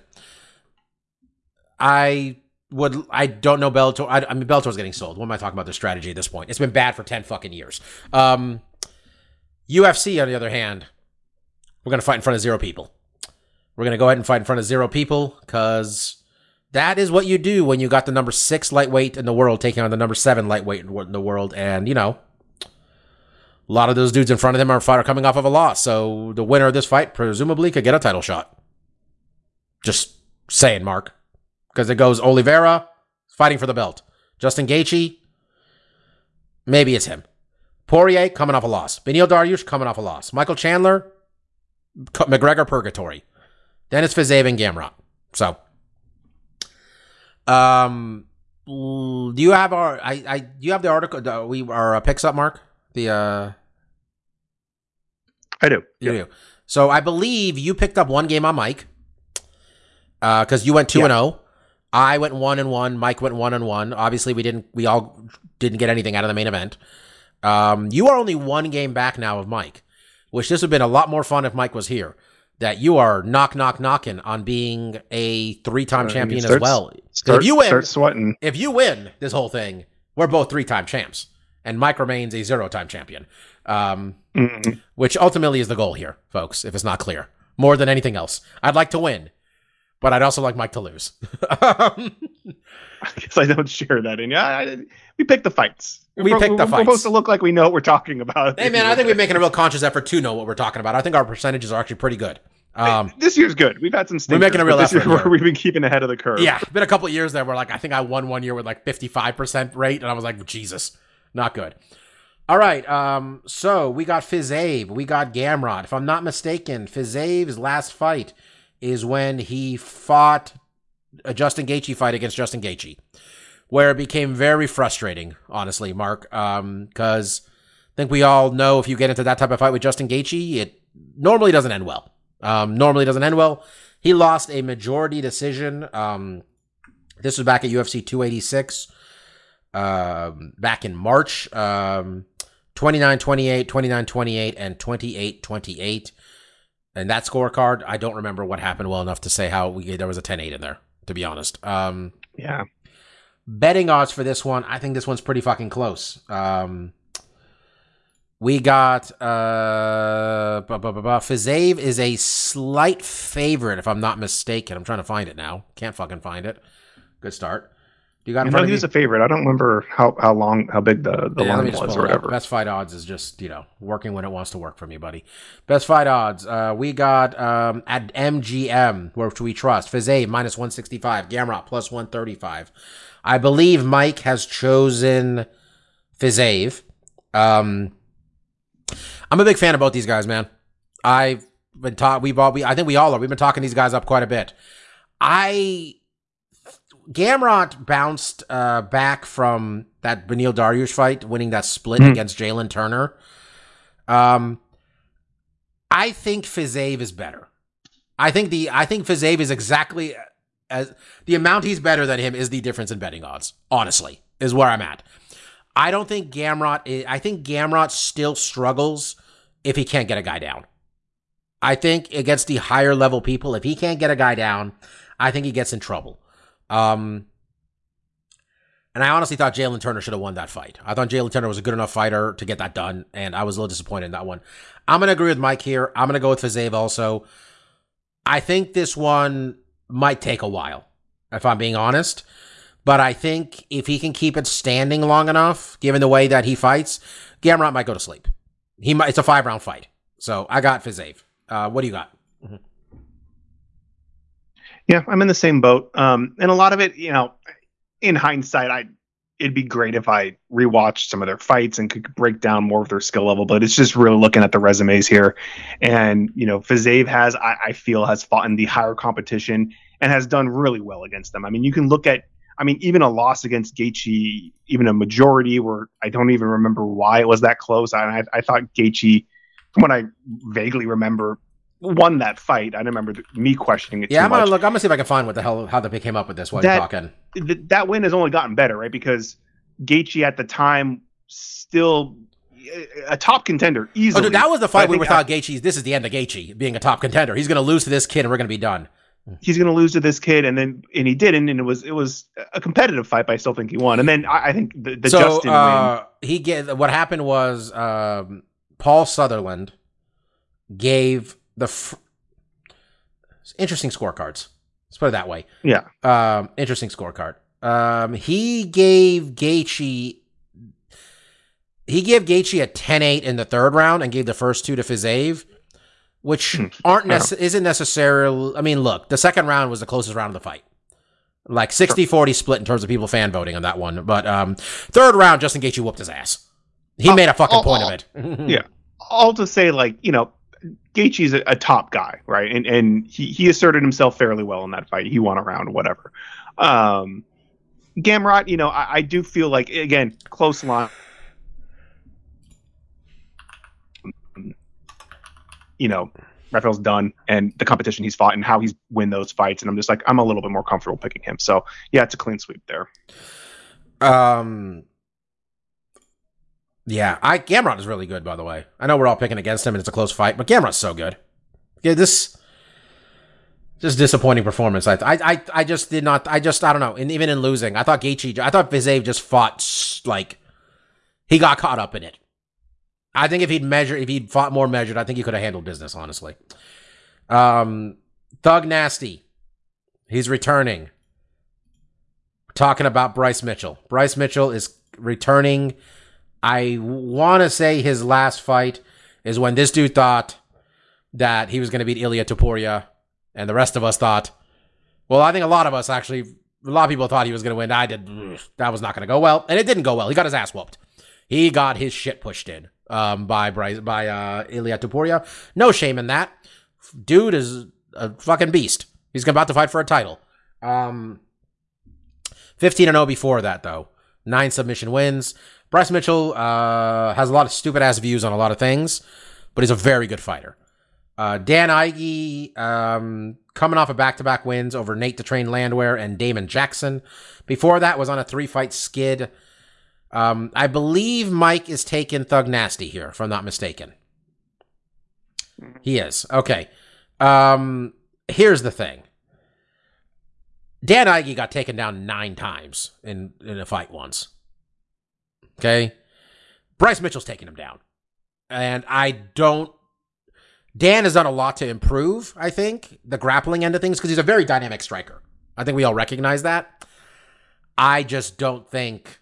I would. I don't know Bellator. I, I mean, Bellator's getting sold. What am I talking about? Their strategy at this point. It's been bad for ten fucking years. Um, UFC, on the other hand, we're gonna fight in front of zero people. We're gonna go ahead and fight in front of zero people because that is what you do when you got the number six lightweight in the world taking on the number seven lightweight in the world, and you know. A lot of those dudes in front of them are, are coming off of a loss, so the winner of this fight presumably could get a title shot. Just saying, Mark, because it goes Oliveira fighting for the belt, Justin Gaethje, maybe it's him, Poirier coming off a loss, Beneil Dariush coming off a loss, Michael Chandler, McGregor purgatory, Dennis and Gamrot. So, um, do you have our? I, I do you have the article? The, we our uh, picks up, Mark. The uh, I do. you do. So I believe you picked up one game on Mike, because you went two and zero. I went one and one. Mike went one and one. Obviously, we didn't. We all didn't get anything out of the main event. Um, you are only one game back now of Mike, which this would have been a lot more fun if Mike was here. That you are knock knock knocking on being a three time Uh, champion start- as well. Start, if you win, start sweating. if you win this whole thing, we're both three time champs, and Mike remains a zero time champion. Um, Mhm. which ultimately is the goal here, folks, if it's not clear. More than anything else. I'd like to win, but I'd also like Mike to lose. Um, I guess I don't share that. And yeah, I, we pick the fights. We We're- pick the fights. we're supposed to look like we know what we're talking about. hey, man, I think we're making a real conscious effort to know what we're talking about. I think our percentages are actually pretty good. Um, this year's good. We've had some. we're making a real this effort. Year where we've been keeping ahead of the curve. yeah, been a couple of years there where, like, I think I won one year with like 55% rate, and I was like, Jesus, not good. All right, um, so we got Fiziev, we got Gamrot. If I'm not mistaken, Fiziev's last fight is when he fought a Justin Gaethje fight against Justin Gaethje, where it became very frustrating, honestly, Mark, because I think we all know if you get into that type of fight with Justin Gaethje, it normally doesn't end well. Um, normally doesn't end well. He lost a majority decision. Um, this was back at UFC 286, um, back in March. Um, 29 28, 29 28, and 28 28. And that scorecard, I don't remember what happened well enough to say how we there was a 10 8 in there, to be honest. Um, yeah. betting odds for this one, I think this one's pretty fucking close. Um, we got uh, blah, blah, blah, blah. Fiziev is a slight favorite, if I'm not mistaken. I'm trying to find it now. Can't fucking find it. Good start. Do you got I know he was a favorite. I don't remember how, how long, how big the, the Yeah, line was or whatever. Best fight odds is just you know working when it wants to work for me, buddy. Best fight odds. Uh, we got um, at MGM, which we trust. Fiziev minus one sixty five. Gamrot plus one thirty five. I believe Mike has chosen Fiziev. Um, I'm a big fan of both these guys, man. I've been taught. We've all. We, I think we all are. We've been talking these guys up quite a bit. I Gamrot bounced uh, back from that Beneil Dariush fight, winning that split Mhm. against Jalen Turner. Um, I think Fiziev is better. I think the I think Fiziev is exactly as the amount he's better than him is the difference in betting odds. Honestly, is where I'm at. I don't think Gamrot. i- I think Gamrot still struggles if he can't get a guy down. I think against the higher level people, if he can't get a guy down, I think he gets in trouble. Um, and I honestly thought Jalen Turner should have won that fight. I thought Jalen Turner was a good enough fighter to get that done, and I was a little disappointed in that one. I'm going to agree with Mike here. I'm going to go with Fiziev also. I think this one might take a while, if I'm being honest. But I think if he can keep it standing long enough, given the way that he fights, Gamrot might go to sleep. He might. It's a five round fight, so I got Fiziev. Uh, what do you got? Yeah, I'm in the same boat. Um, and a lot of it, you know, in hindsight, I it'd be great if I rewatched some of their fights and could break down more of their skill level. But it's just really looking at the resumes here, and you know, Fiziev has, I, I feel, has fought in the higher competition and has done really well against them. I mean, you can look at, I mean, even a loss against Gaethje, even a majority where I don't even remember why it was that close. I, I, I thought Gaethje, from what I vaguely remember, won that fight. I remember me questioning it. Yeah, too I'm gonna much look. I'm gonna see if I can find what the hell how they came up with this while That- you're talking. th- that win has only gotten better, right? Because Gaethje at the time still a top contender Oh, easily. dude, that was the fight we were thought Gaethje. This is the end of Gaethje being a top contender. He's gonna lose to this kid, and we're gonna be done. he's going to lose to this kid, and then and he didn't, and it was it was a competitive fight, but I still think he won. And then I, I think the, the so Justin win. uh, he get what happened was um, Paul Sutherland gave the interesting scorecards. Let's put it that way. Yeah, Um, interesting scorecard. Um, he gave Gaethje. He gave Gaethje a 10-8 in the third round and gave the first two to Fiziev, which Hmm. aren't nece- isn't necessarily. I mean, look, the second round was the closest round of the fight, like 60-40 split in terms of people fan voting on that one. But um, third round, Justin Gaethje whooped his ass. He made a fucking point of it. Yeah. all to say like you know. Gaethje's a, a top guy, right? And and he, he asserted himself fairly well in that fight. He won a round, whatever. Um, Gamrot, you know, I, I do feel like again close line. You know, Rafael's done, and the competition he's fought, and how he's win those fights, and I'm just like I'm a little bit more comfortable picking him. So yeah, it's a clean sweep there. Um. Yeah, I Gamrot is really good. By the way, I know we're all picking against him, and it's a close fight, but Gamrot's so good. Yeah, this just disappointing performance. I, I, I, just did not. I just, I don't know. And even in losing, I thought Gaethje, I thought Fiziev just fought like he got caught up in it. I think if he'd measured, if he'd fought more measured, I think he could have handled business. Honestly, um, Thug Nasty, he's returning. Talking about Bryce Mitchell. Bryce Mitchell is returning. I want to say his last fight is when this dude thought that he was going to beat Ilia Topuria, and the rest of us thought, well, I think a lot of us actually, a lot of people thought he was going to win. I did. That was not going to go well, and it didn't go well. He got his ass whooped. He got his shit pushed in um, by Bryce, by uh, Ilia Topuria. No shame in that. Dude is a fucking beast. He's about to fight for a title. Um, 15 and 0 before that, though. Nine submission wins. Bryce Mitchell uh, has a lot of stupid ass views on a lot of things, but he's a very good fighter. Uh, Dan Ige um, coming off of back to back wins over Nate the Train Landwehr and Damon Jackson. Before that was on a three fight skid. Um, I believe Mike is taking Thug Nasty here, if I'm not mistaken. He is. Okay. Um, here's the thing. Dan Ige got taken down nine times in, in a fight once. Okay. Bryce Mitchell's taking him down. And I don't. Dan has done a lot to improve, I think, the grappling end of things because he's a very dynamic striker. I think we all recognize that. I just don't think.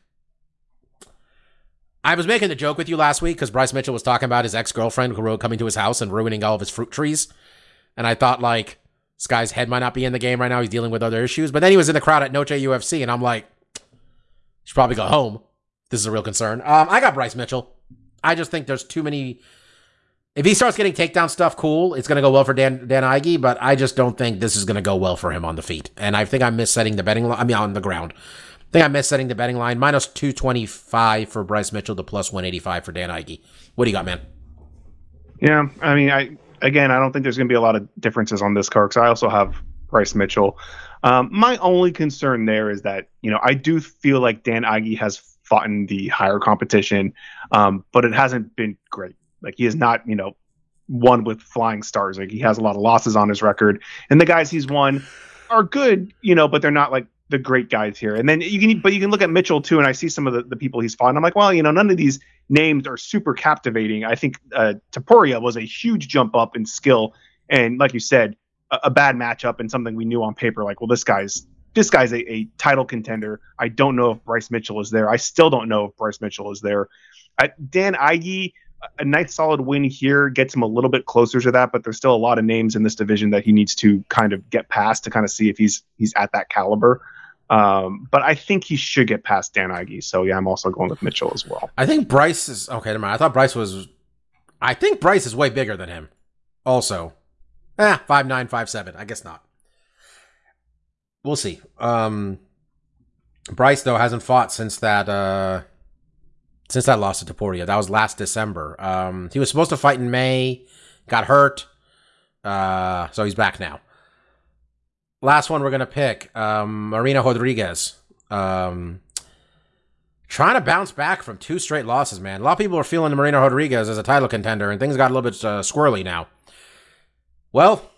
I was making the joke with you last week because Bryce Mitchell was talking about his ex girlfriend who coming to his house and ruining all of his fruit trees. And I thought, like, this guy's head might not be in the game right now. He's dealing with other issues. But then he was in the crowd at Noche UFC, and I'm like, should probably go home. This is a real concern. Um, I got Bryce Mitchell. I just think there's too many. If he starts getting takedown stuff, cool. It's going to go well for Dan Dan Ige, but I just don't think this is going to go well for him on the feet. And I think I'm missetting the betting line. I mean, on the ground. I think I'm missetting the betting line. Minus 225 for Bryce Mitchell to plus 185 for Dan Ige. What do you got, man? Yeah, I mean, I again, I don't think there's going to be a lot of differences on this card because I also have Bryce Mitchell. Um, my only concern there is that you know I do feel like Dan Ige has fought in the higher competition, um, but it hasn't been great. Like he is not you know won with flying stars. Like he has a lot of losses on his record, and the guys he's won are good, you know, but they're not like the great guys here. And then you can, but you can look at Mitchell too, and I see some of the, the people he's fought, and I'm like, well, you know, none of these names are super captivating. I think uh, Topuria was a huge jump up in skill, and like you said, a bad matchup and something we knew on paper. Like, well, this guy's this guy's a, a title contender. I don't know if Bryce Mitchell is there. I still don't know if Bryce Mitchell is there. I, Dan Ige, a nice solid win here gets him a little bit closer to that, but there's still a lot of names in this division that he needs to kind of get past to kind of see if he's he's at that caliber. Um, but I think he should get past Dan Ige. So yeah, I'm also going with Mitchell as well. I think Bryce is okay. Never mind. I thought Bryce was. I think Bryce is way bigger than him. Also, eh, five nine, five seven. I guess not. We'll see. Um, Bryce though hasn't fought since that. Uh, since that loss to Topuria. That was last December. Um, he was supposed to fight in May, got hurt, uh, so he's back now. Last one we're gonna pick, um, Marina Rodriguez. Um, trying to bounce back from two straight losses, man. A lot of people are feeling Marina Rodriguez as a title contender, and things got a little bit uh, squirrely now. Well,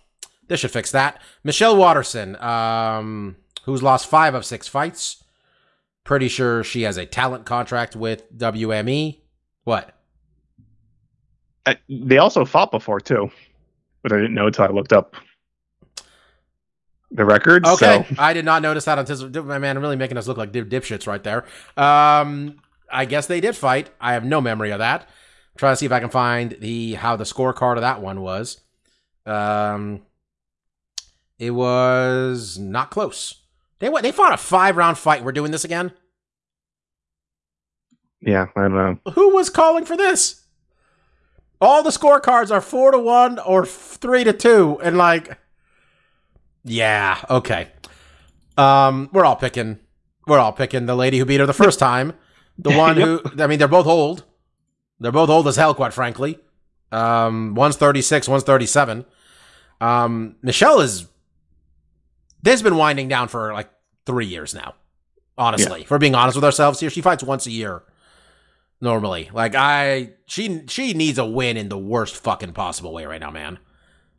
this should fix that. Michelle Waterson, um, who's lost five of six fights. Pretty sure she has a talent contract with WME. What? Uh, they also fought before too, but I didn't know until I looked up the record. Okay, So I did not notice that until my man really making us look like dip, dipshits right there. Um, I guess they did fight. I have no memory of that. I'm trying to see if I can find the how the scorecard of that one was. Um, it was not close. They went. They fought a five round fight. We're doing this again. yeah, I don't know. Who was calling for this? All the scorecards are four to one or three to two, and like, yeah, okay. Um, we're all picking. We're all picking the lady who beat her the first time. The one who, I mean, they're both old. They're both old as hell, quite frankly. Um, one's thirty six, one's thirty seven. Um, Michelle is. This has been winding down for like three years now. Honestly, if we're being honest with ourselves here, she fights once a year normally. Like I she she needs a win in the worst fucking possible way right now, man.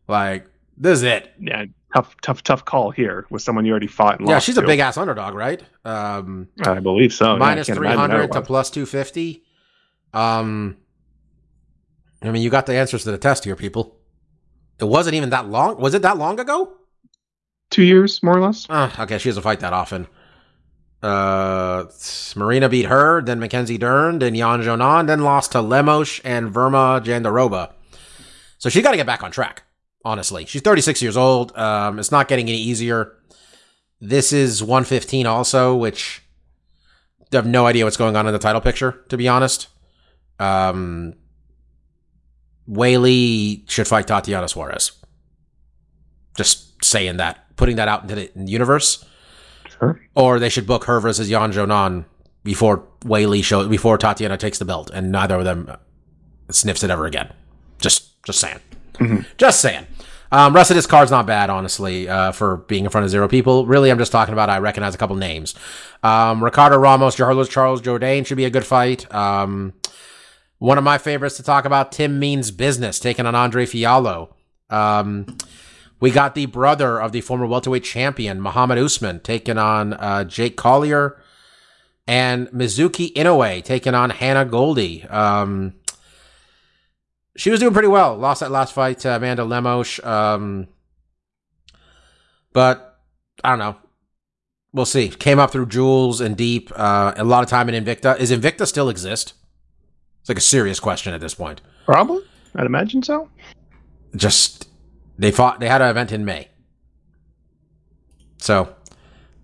Like this is it. Yeah, tough, tough, tough call here with someone you already fought. Yeah, she's a big ass underdog, right? Um I believe so. Yeah, minus can't imagine 300 to plus 250. Um I mean, you got the answers to the test here, people. It wasn't even that long. Was it that long ago? Two years more or less. Uh, okay, she doesn't fight that often. Uh, Marina beat her, then Mackenzie Dern, then Yan Xiaonan, then lost to Lemos and Virna Jandiroba. So she's got to get back on track. Honestly, she's 36 years old. Um, it's not getting any easier. This is 115 also, which I have no idea what's going on in the title picture. To be honest, um, Weili should fight Tatiana Suarez. Just saying that, putting that out into the universe. Sure. Or they should book her versus Yan Xiaonan before Weili show before Tatiana takes the belt, and neither of them sniffs it ever again. Just, just saying. Just saying. Um, rest of this card's not bad, honestly, uh, for being in front of zero people. Really, I'm just talking about I recognize a couple names. Um, Ricardo Ramos, Carlos Charles Jourdain should be a good fight. Um, one of my favorites to talk about, Tim Means Business, taking on Andre Fialho. Um, we got the brother of the former welterweight champion, Mohammed Usman, taking on uh, Jake Collier. And Mizuki Inoue taking on Hannah Goldy. Um, she was doing pretty well. Lost that last fight to Amanda Lemos. Um, but I don't know. We'll see. Came up through Jewels and Deep. Uh, a lot of time in Invicta. Is Invicta still exist? It's like a serious question at this point. Probably, I'd imagine so. Just they fought. They had an event in May. So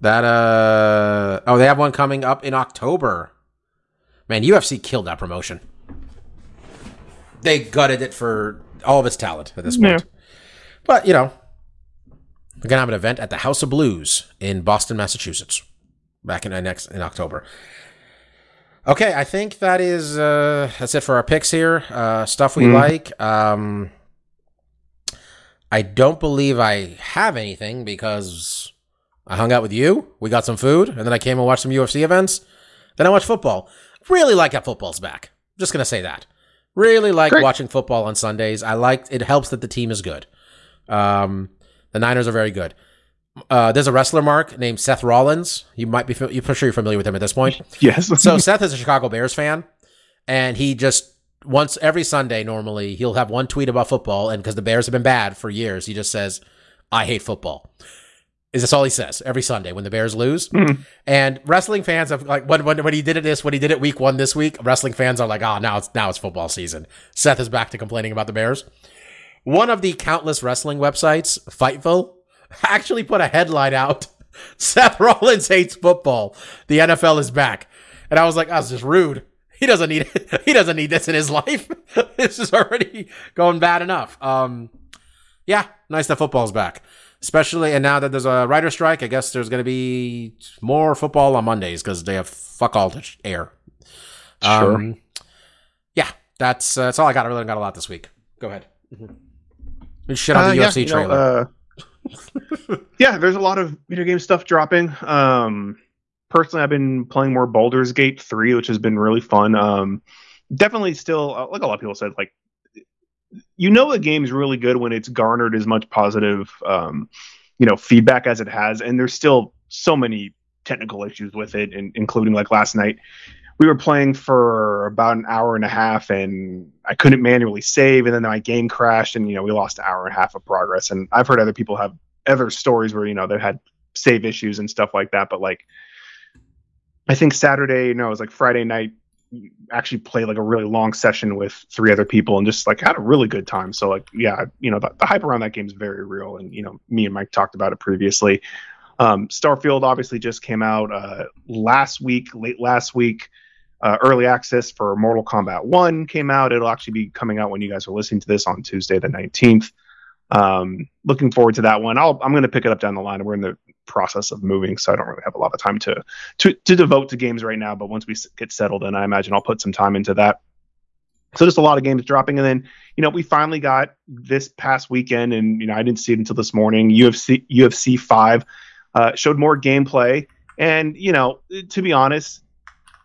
that uh oh, they have one coming up in October. Man, UFC killed that promotion. they gutted it for all of its talent at this Yeah. point. But you know, we're gonna have an event at the House of Blues in Boston, Massachusetts, back in uh, next in October. Okay, I think that is uh, that's it for our picks here. Uh, stuff we Mhm. like. Um, I don't believe I have anything because I hung out with you. We got some food, and then I came and watched some UFC events. Then I watched football. Really like that football's back. just gonna say that. Really like Great. watching football on Sundays. I like it. Helps that the team is good. Um, the Niners are very good. Uh, there's a wrestler, Mark, named Seth Rollins. You might be, you're sure you're familiar with him at this point. Yes. So Seth is a Chicago Bears fan, and he just once every Sunday normally he'll have one tweet about football, and because the Bears have been bad for years, he just says, "I hate football." Is this all he says every Sunday when the Bears lose? Mhm. And wrestling fans have like when, when when he did it this when he did it week one this week, wrestling fans are like, "Oh, now it's now it's football season." Seth is back to complaining about the Bears. One of the countless wrestling websites, Fightful, actually put a headline out. Seth Rollins hates football. The NFL is back. And I was like, that's just rude. He doesn't need he doesn't need this in his life. this is already going bad enough. Um yeah, nice that football's back. Especially and now that there's a writer strike, I guess there's gonna be more football on Mondays because they have fuck all to air. Sure. Um, yeah, that's uh, that's all I got. I really got a lot this week. Go ahead. Shit on Uh, the yeah, UFC you know, trailer. uh, yeah, there's a lot of video game stuff dropping. Um, personally, I've been playing more Baldur's Gate 3, which has been really fun. Um, definitely still, uh, like a lot of people said, like, you know, the game's really good when it's garnered as much positive, um, you know, feedback as it has. And there's still so many technical issues with it, and including like last night. We were playing for about an hour and a half, and I couldn't manually save, and then my game crashed, and you know we lost an hour and a half of progress. And I've heard other people have other stories where you know they've had save issues and stuff like that. But like, I think Saturday, no, it was like Friday night. Actually, played like a really long session with three other people, and just like had a really good time. So like, yeah, you know, the, the hype around that game is very real, and you know, me and Mike talked about it previously. Um, Starfield obviously just came out uh, last week, late last week. Uh, early access for Mortal Kombat 1 came out. It'll actually be coming out when you guys are listening to this on Tuesday, the 19th. Um, looking forward to that one. I'll, I'm going to pick it up down the line. We're in the process of moving, so I don't really have a lot of time to to, to devote to games right now. But once we get settled in, I imagine I'll put some time into that. So just a lot of games dropping, and then you know we finally got this past weekend, and you know I didn't see it until this morning. UFC UFC five uh, showed more gameplay, and you know to be honest,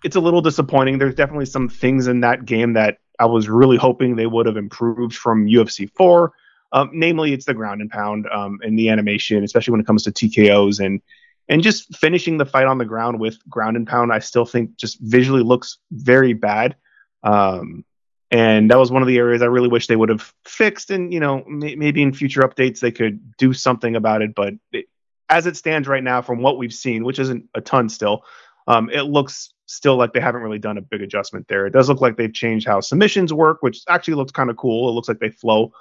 it's a little disappointing. There's definitely some things in that game that I was really hoping they would have improved from UFC 4. Um, namely, it's the ground and pound um, and the animation, especially when it comes to TKOs and and just finishing the fight on the ground with ground and pound. I still think just visually looks very bad. Um, and that was one of the areas I really wish they would have fixed. And you know, may- maybe in future updates they could do something about it. But it, as it stands right now, from what we've seen, which isn't a ton still, um, it looks still like they haven't really done a big adjustment there. It does look like they've changed how submissions work, which actually looks kind of cool. It looks like they flow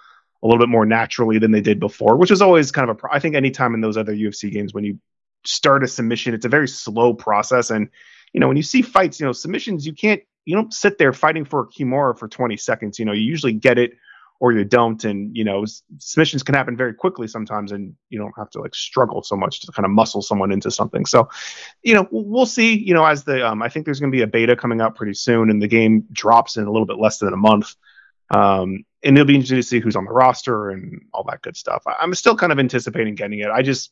a little bit more naturally than they did before, which is always kind of a. Pro- I think anytime in those other UFC games when you start a submission, it's a very slow process, and you know when you see fights, you know submissions, you can't you don't sit there fighting for a Kimura for 20 seconds. You know you usually get it or you don't, and you know submissions can happen very quickly sometimes, and you don't have to like struggle so much to kind of muscle someone into something. So you know, we'll see. You know, as the um, I think there's going to be a beta coming out pretty soon, and the game drops in a little bit less than a month. Um, and it'll be interesting to see who's on the roster and all that good stuff. I, I'm still kind of anticipating getting it. I just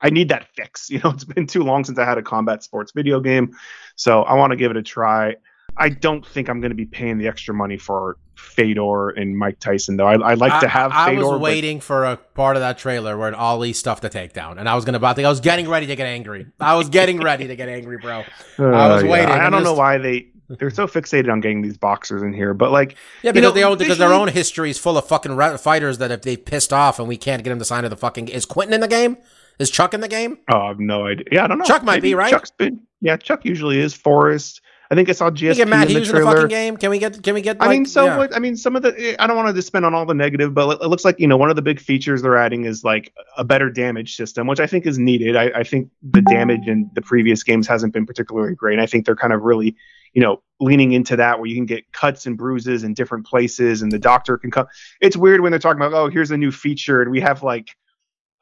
I need that fix. You know, it's been too long since I had a combat sports video game, so I want to give it a try. I don't think I'm going to be paying the extra money for Fedor and Mike Tyson, though. I, I like to have I, I Fedor. was but- waiting for a part of that trailer where Ali stuffed the takedown, and I was gonna about to. I was getting ready to get angry. I was getting ready to get angry, bro. I was Uh, yeah. waiting. I I'm don't know why they they're so fixated on getting these boxers in here, but like Yeah, You because know, they own because their own history is full of fucking fighters that if they pissed off and we can't get them to sign to the fucking. Is Quinton in the game? Is Chuck in the game? Oh, I have no idea. Yeah, I don't know. Chuck might be, right? Chuck's been. Yeah, Chuck usually is. Forrest. I think I saw Can we GSP get Matt in the Hughes in the trailer. fucking game? Can we get? Can we get? I mean, so yeah. what? I mean, some of the. Eh, I don't want to just spend on all the negative, but it looks like you know one of the big features they're adding is like a better damage system, which I think is needed. I, I think the damage in the previous games hasn't been particularly great. And I think they're kind of really you know, leaning into that where you can get cuts and bruises in different places, and the doctor can come. It's weird when they're talking about, oh, here's a new feature, and we have like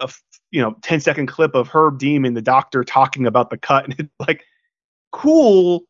a, you know 10 second clip of Herb Dean and the doctor talking about the cut, and it's like cool.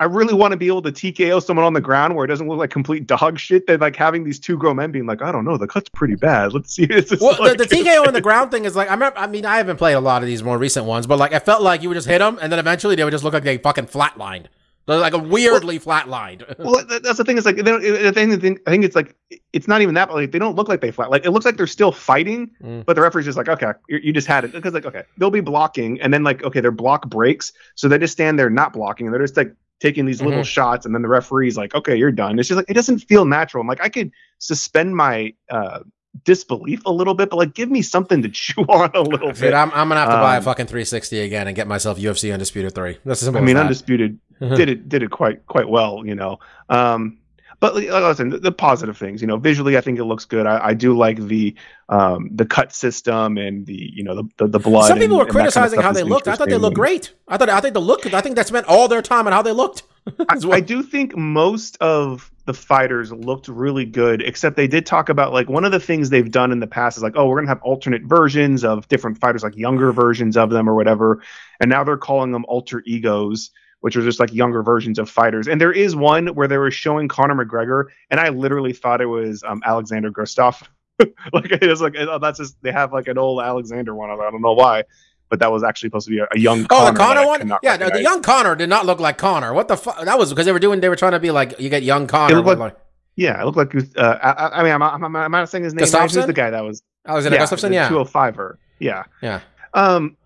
I really want to be able to TKO someone on the ground where it doesn't look like complete dog shit. They're like having these two grown men being like, I don't know, the cut's pretty bad. Let's see. It's Well, like- the, the TKO on the ground thing is like I remember. I mean, I haven't played a lot of these more recent ones, but like I felt like you would just hit them, and then eventually they would just look like they fucking flatlined. They're like a weirdly flatlined. well, that's the thing. Is like they don't, I think, I think it's like it's not even that. But like they don't look like they flat. Like it looks like they're still fighting, Mm. but the referee's just like, okay, you, you just had it because like okay, they'll be blocking, and then like okay, their block breaks, so they just stand there not blocking, and they're just like taking these little Mhm. shots, and then the referee's like, okay, you're done. It's just like it doesn't feel natural. I'm like I could suspend my uh disbelief a little bit, but like give me something to chew on a little Dude, bit. I'm, I'm gonna have to buy a Um, fucking 360 again and get myself UFC Undisputed Three. That's simple I mean, undisputed did it did it quite quite well, you know. Um, but said, the, the positive things, you know, visually, I think it looks good. I, I do like the um, the cut system and the you know the the, the blood. Some people and- were that kind of criticizing how they looked. I thought they looked great. I thought I think the look. I think they spent all their time on how they looked. I, I do think most of the fighters looked really good, except they did talk about like one of the things they've done in the past is like, oh, we're gonna have alternate versions of different fighters, like younger versions of them or whatever. And now they're calling them alter egos, which are just like younger versions of fighters. And there is one where they were showing Conor McGregor, and I literally thought it was um, Alexander Gustaf. like it was like oh, that's just they have like an old Alexander one. I don't know why. But that was actually supposed to be a, a young. Oh, the Conor Connor one. Yeah, the, the young Conor did not look like Conor. What the fuck? That was because they were doing. They were trying to be like you get young Conor. with, like- Yeah, it looked like uh, I, I- mean, I'm, I'm, I'm not saying his name. Right? Who's the guy that was? Alexander Gustafsson. Yeah, 205er. Yeah. yeah. Um,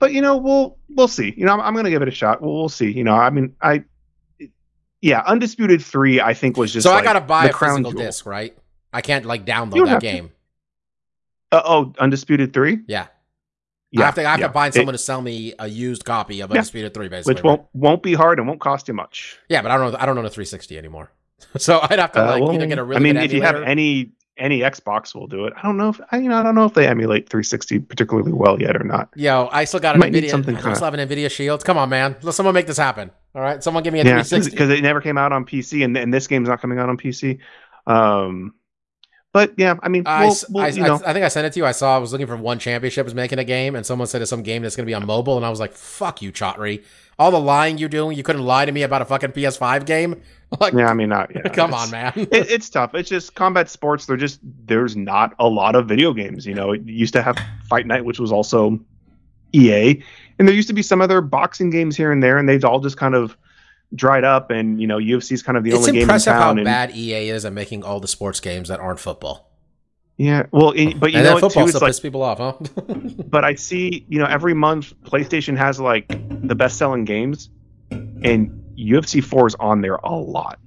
but you know, we'll we'll see. You know, I'm, I'm gonna give it a shot. We'll, we'll see. You know, I mean, I, yeah, undisputed three. I think was just. So I gotta buy a crown physical jewel. disc, right? I can't like download that game. Uh, oh, undisputed three. Yeah. Yeah, I have to. I have yeah. to find It- someone to sell me a used copy of Yeah. Undisputed Three, basically. which won't won't be hard and won't cost you much. Yeah, but I don't know. I don't own a 360 anymore. so I'd have to Uh, like well, either get a really I mean, if you have any any Xbox, will do it. I don't know if I, you know. I don't know if they emulate 360 particularly well yet or not. Yo, I still got an Might Nvidia. something I kinda- still have an Nvidia Shield. Come on, man. Let someone make this happen. All right, someone give me a Yeah, 360. because it never came out on PC, and, and this game's not coming out on PC. Um, but yeah, I mean, I, we'll, s- we'll, I- you I- I think I sent it to you. I saw I was looking for one championship was making a game, and someone said it's some game that's going to be on mobile, and I was like, "Fuck you, Chatri! All the lying you're doing, you couldn't lie to me about a fucking PS5 game. Like, yeah, I mean, not. Yeah, come on, man. It, it's tough. It's just combat sports. They're just there's not a lot of video games. You know, it used to have Fight Night, which was also EA, and there used to be some other boxing games here and there, and they've all just kind of dried up. And you know, UFC is kind of the it's only game in town. It's impressive how and, bad EA is at making all the sports games that aren't football. yeah, well, but you and know football too? It's like people off, huh? but I see, you know, every month PlayStation has like the best selling games, and UFC 4 is on there a lot.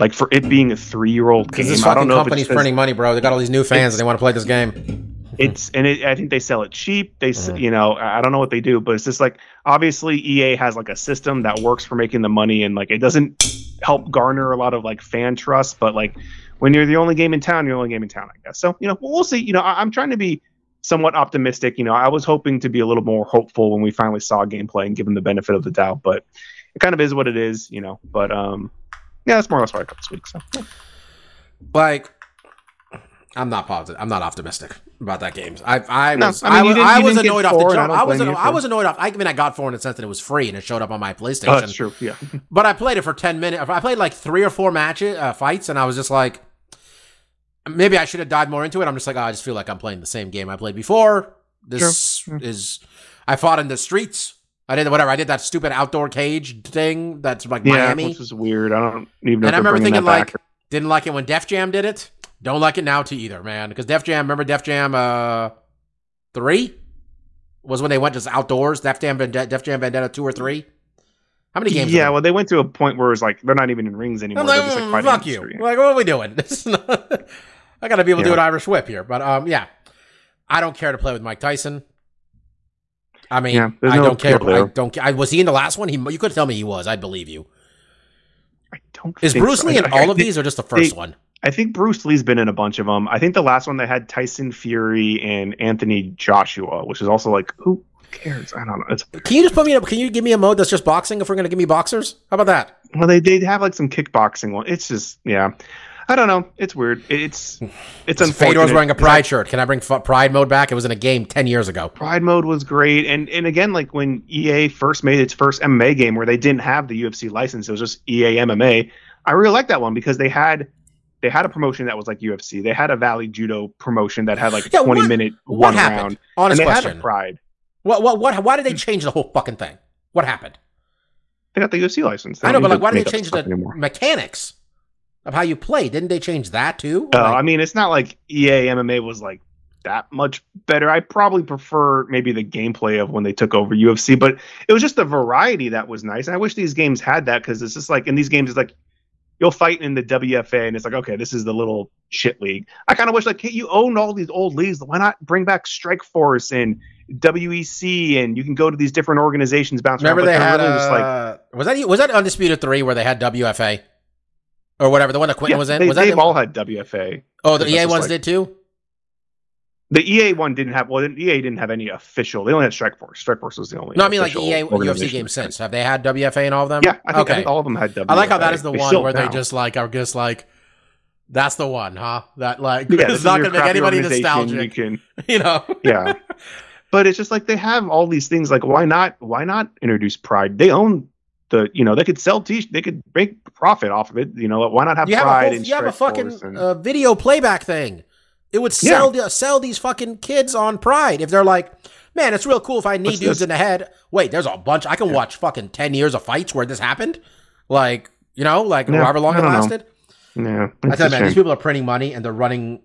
Like for it being a three year old game, this I don't know if company's it's 'cause printing money, bro. They got all these new fans and they want to play this game. It's and it, I think they sell it cheap. They, s Mhm. you know, I I don't know what they do, but it's just like obviously EA has like a system that works for making the money, and like it doesn't help garner a lot of like fan trust. But like when you're the only game in town, you're the only game in town, I guess. So you know, we'll see. You know, I, I'm trying to be somewhat optimistic. You know, I was hoping to be a little more hopeful when we finally saw gameplay and give them the benefit of the doubt, but it kind of is what it is. You know, but um, yeah, that's more or less what I got this week. So Like, I'm not positive. I'm not optimistic about that game. I I No, was I mean, I, I was annoyed off the jump. I was blame I was annoyed off. I mean, I got four in the sense that it was free and it showed up on my PlayStation. oh, that's true. Yeah, But I played it for 10 minutes. I played like three or four matches, uh, fights, and I was just like, maybe I should have dived more into it. I'm just like, oh, I just feel like I'm playing the same game I played before. This Sure. is, I fought in the streets. I did whatever. I did that stupid outdoor cage thing that's like yeah, Miami. which is weird. I don't even know. And if I remember thinking like, back. didn't like it when Def Jam did it. Don't like it now to either, man. Because Def Jam, remember Def Jam uh, 3? Was when they went just outdoors. Def Jam, Vendetta, Def Jam Vendetta 2 or 3? How many games? Yeah, well, they went to a point where it's like they're not even in rings anymore. I'm like, they're just like "Mm, fuck you. street. Like, what are we doing? Not- I got to be able to do an Irish whip here. But um, yeah, I don't care to play with Mike Tyson. I mean, Yeah, I no don't care. I don't. care. I, was he in the last one? He, you could tell me he was. I'd believe you. I don't. Is Bruce so. Lee in I- I all of think- these, or just the first they- one? I think Bruce Lee's been in a bunch of them. I think the last one they had Tyson Fury and Anthony Joshua, which is also like who cares? I don't know. It's, Can you just put me up? Can you give me a mode that's just boxing if we're gonna give me boxers? How about that? well, they they have like some kickboxing one. It's just yeah. I don't know. It's weird. It's it's Fedor's unfortunate. wearing a pride shirt. Can I bring f- pride mode back? It was in a game ten years ago. Pride mode was great, and and again, like when EA first made its first MMA game, where they didn't have the UFC license, it was just EA MMA. I really like that one because they had they had a promotion that was like UFC. They had a Vale Tudo promotion that had like a Yeah, twenty what- minute one happened? round, Honest and they question. had a Pride. What? What? What? Why did they change the whole fucking thing? What happened? They got the UFC license. They I know, but like, why did they change the anymore? mechanics of how you play? Didn't they change that too? Uh, Like- I mean, it's not like EA MMA was like that much better. I probably prefer maybe the gameplay of when they took over UFC, but it was just the variety that was nice. And I wish these games had that because it's just like in these games, it's like you'll fight in the WFA and it's like, okay, this is the little shit league. I kind of wish like hey, you own all these old leagues. Why not bring back Strike Force and WEC and you can go to these different organizations, bounce Remember around. they had really just like, uh, was that was that Undisputed Three where they had WFA or whatever the one that Quinton yeah, was in? they, was that they've the- all had WFA. oh the EA ones like- did too? The EA one didn't have well. EA didn't have any official. They only had Strike Force. Strike Force was the only. No, I mean like EA UFC games since. Have they had WFA in all of them? Yeah, I think, I think all of them had WFA. I like how that is the They one where they just like are just like that's the one, huh? That like yeah, it's is not gonna make anybody nostalgic. You can You know? yeah, but it's just like they have all these things. Like why not? Why not introduce Pride? They own the. You know they could sell t. They could make profit off of it. You know why not have you have a Pride whole, and you have a fucking and- uh, video playback thing. It would sell the, sell these fucking kids on Pride if they're like, man, it's real cool if I knee What's dudes this? in the head. Wait, there's a bunch. I can watch fucking ten years of fights where this happened. Like you know, like Yeah, however long it don't know. lasted. yeah, I tell you, man, these people are printing money and they're running.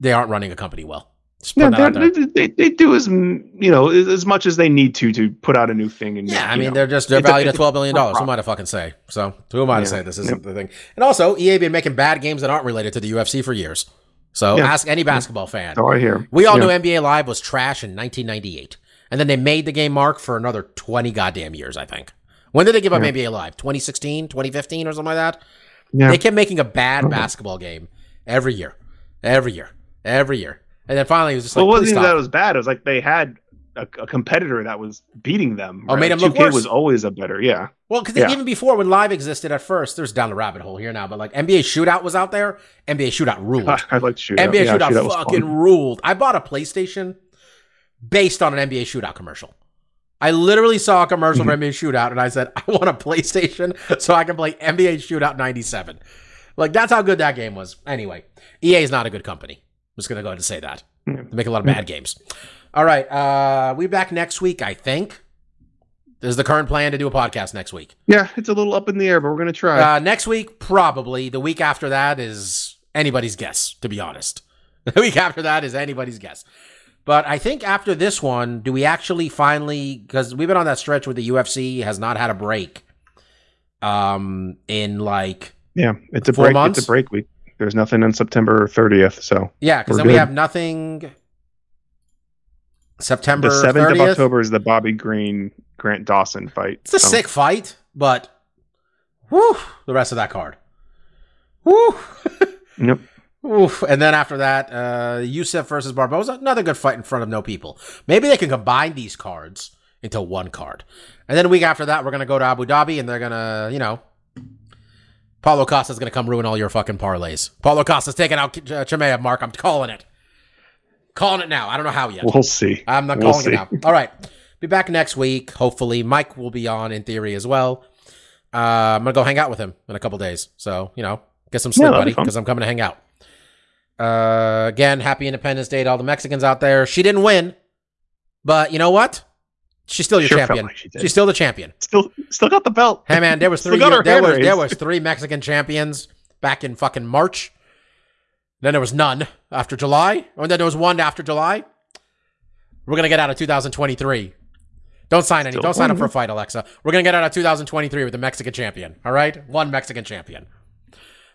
They aren't running a company well. Yeah, putting that out they're- they, they, do as you know as, much as they need to to put out a new thing and Yeah, I mean know. they're just they're It's a- valued at a twelve billion dollars. Who am I to fucking say? So who am I to say this isn't the thing? And also, EA been making bad games that aren't related to the UFC for years. So Yeah. ask any basketball fan. Oh, I hear. We all Yeah. knew NBA Live was trash in 1998, and then they made the game mark for another 20 goddamn years. I think. When did they give up Yeah. NBA Live? 2016, 2015, or something like that. Yeah. They kept making a bad basketball game every year, every year, every year, and then finally it was just like, well, it wasn't even that it was bad. It was like they had a, a competitor that was beating them. Oh, made them look 2K worse. was always a better. Yeah. Well, because Yeah. even before when Live existed at first, there's down the rabbit hole here now, but like NBA Shootout was out there. NBA Shootout ruled. I like shootout. NBA yeah, Shootout, was fucking ruled. I bought a PlayStation based on an NBA Shootout commercial. I literally saw a commercial Mm-hmm. for NBA Shootout and I said, I want a PlayStation so I can play NBA Shootout 97. Like, that's how good that game was. Anyway, EA is not a good company. I'm just going to go ahead and say that. They make a lot of bad games. All right. Uh, we back next week, I think. This is the current plan to do a podcast next week. Yeah, it's a little up in the air, but we're gonna try. Uh, next week, probably. The week after that is anybody's guess, to be honest. The week after that is anybody's guess. But I think after this one, do we actually finally, because we've been on that stretch where the UFC has not had a break um, in like, yeah, it's a break. months? It's a break week. There's nothing on September 30th, so yeah, because then we have nothing September the 7th 30th. of October is the Bobby Green Grant Dawson fight. It's a so- sick fight, but whew, the rest of that card. Whew. Yep. Oof. And then after that, uh, Yusuff versus Barboza, another good fight in front of no people. Maybe they can combine these cards into one card. And then a week after that, we're going to go to Abu Dhabi and they're going to, you know, Paulo Costa's going to come ruin all your fucking parlays. Paulo Costa's taking out Chimaev, Mark. I'm calling it. Calling it now. I don't know how yet. We'll see. I'm not We'll calling it see. now. All right. Be back next week. Hopefully, Mike will be on in theory as well. Uh, I'm gonna go hang out with him in a couple days. So you know, get some sleep, Yeah, buddy, be because I'm coming to hang out. Uh, again, happy Independence Day to all the Mexicans out there. She didn't win, but you know what? She's still your Sure champion. like she. She's still the champion. Still, still got the belt. Hey man, there was three. got her there was there was three Mexican champions back in fucking March. Then there was none after July, and then there was one after July. We're gonna get out of 2023. Don't sign any. Still Don't sign up for a fight, Alexa. We're gonna get out of 2023 with the Mexican champion. All right, one Mexican champion.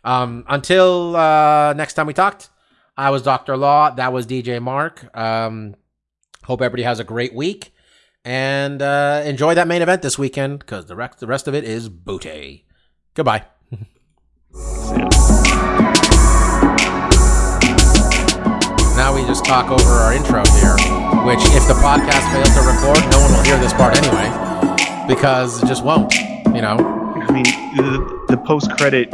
Um, until uh, next time we talked, I was Doctor Law. That was DJ Mark. Um, hope everybody has a great week and uh, enjoy that main event this weekend because the rest the rest of it is booty. Goodbye. now we just talk over our intro here, which if the podcast fails to record, no one will hear this part anyway, because it just won't. You know. I mean, the, the post credit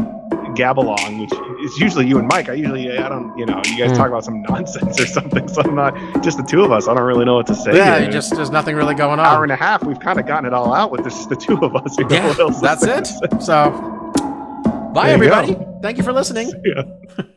gabalong, which is usually you and Mike. I usually, I don't, you know, you guys Hmm. talk about some nonsense or something. So I'm not just the two of us. I don't really know what to say. Yeah, here. just there's nothing really going on. hour and a half. We've kind of gotten it all out with this, the two of us. You know, Yeah, that's it. So, bye you go. everybody. Thank you for listening.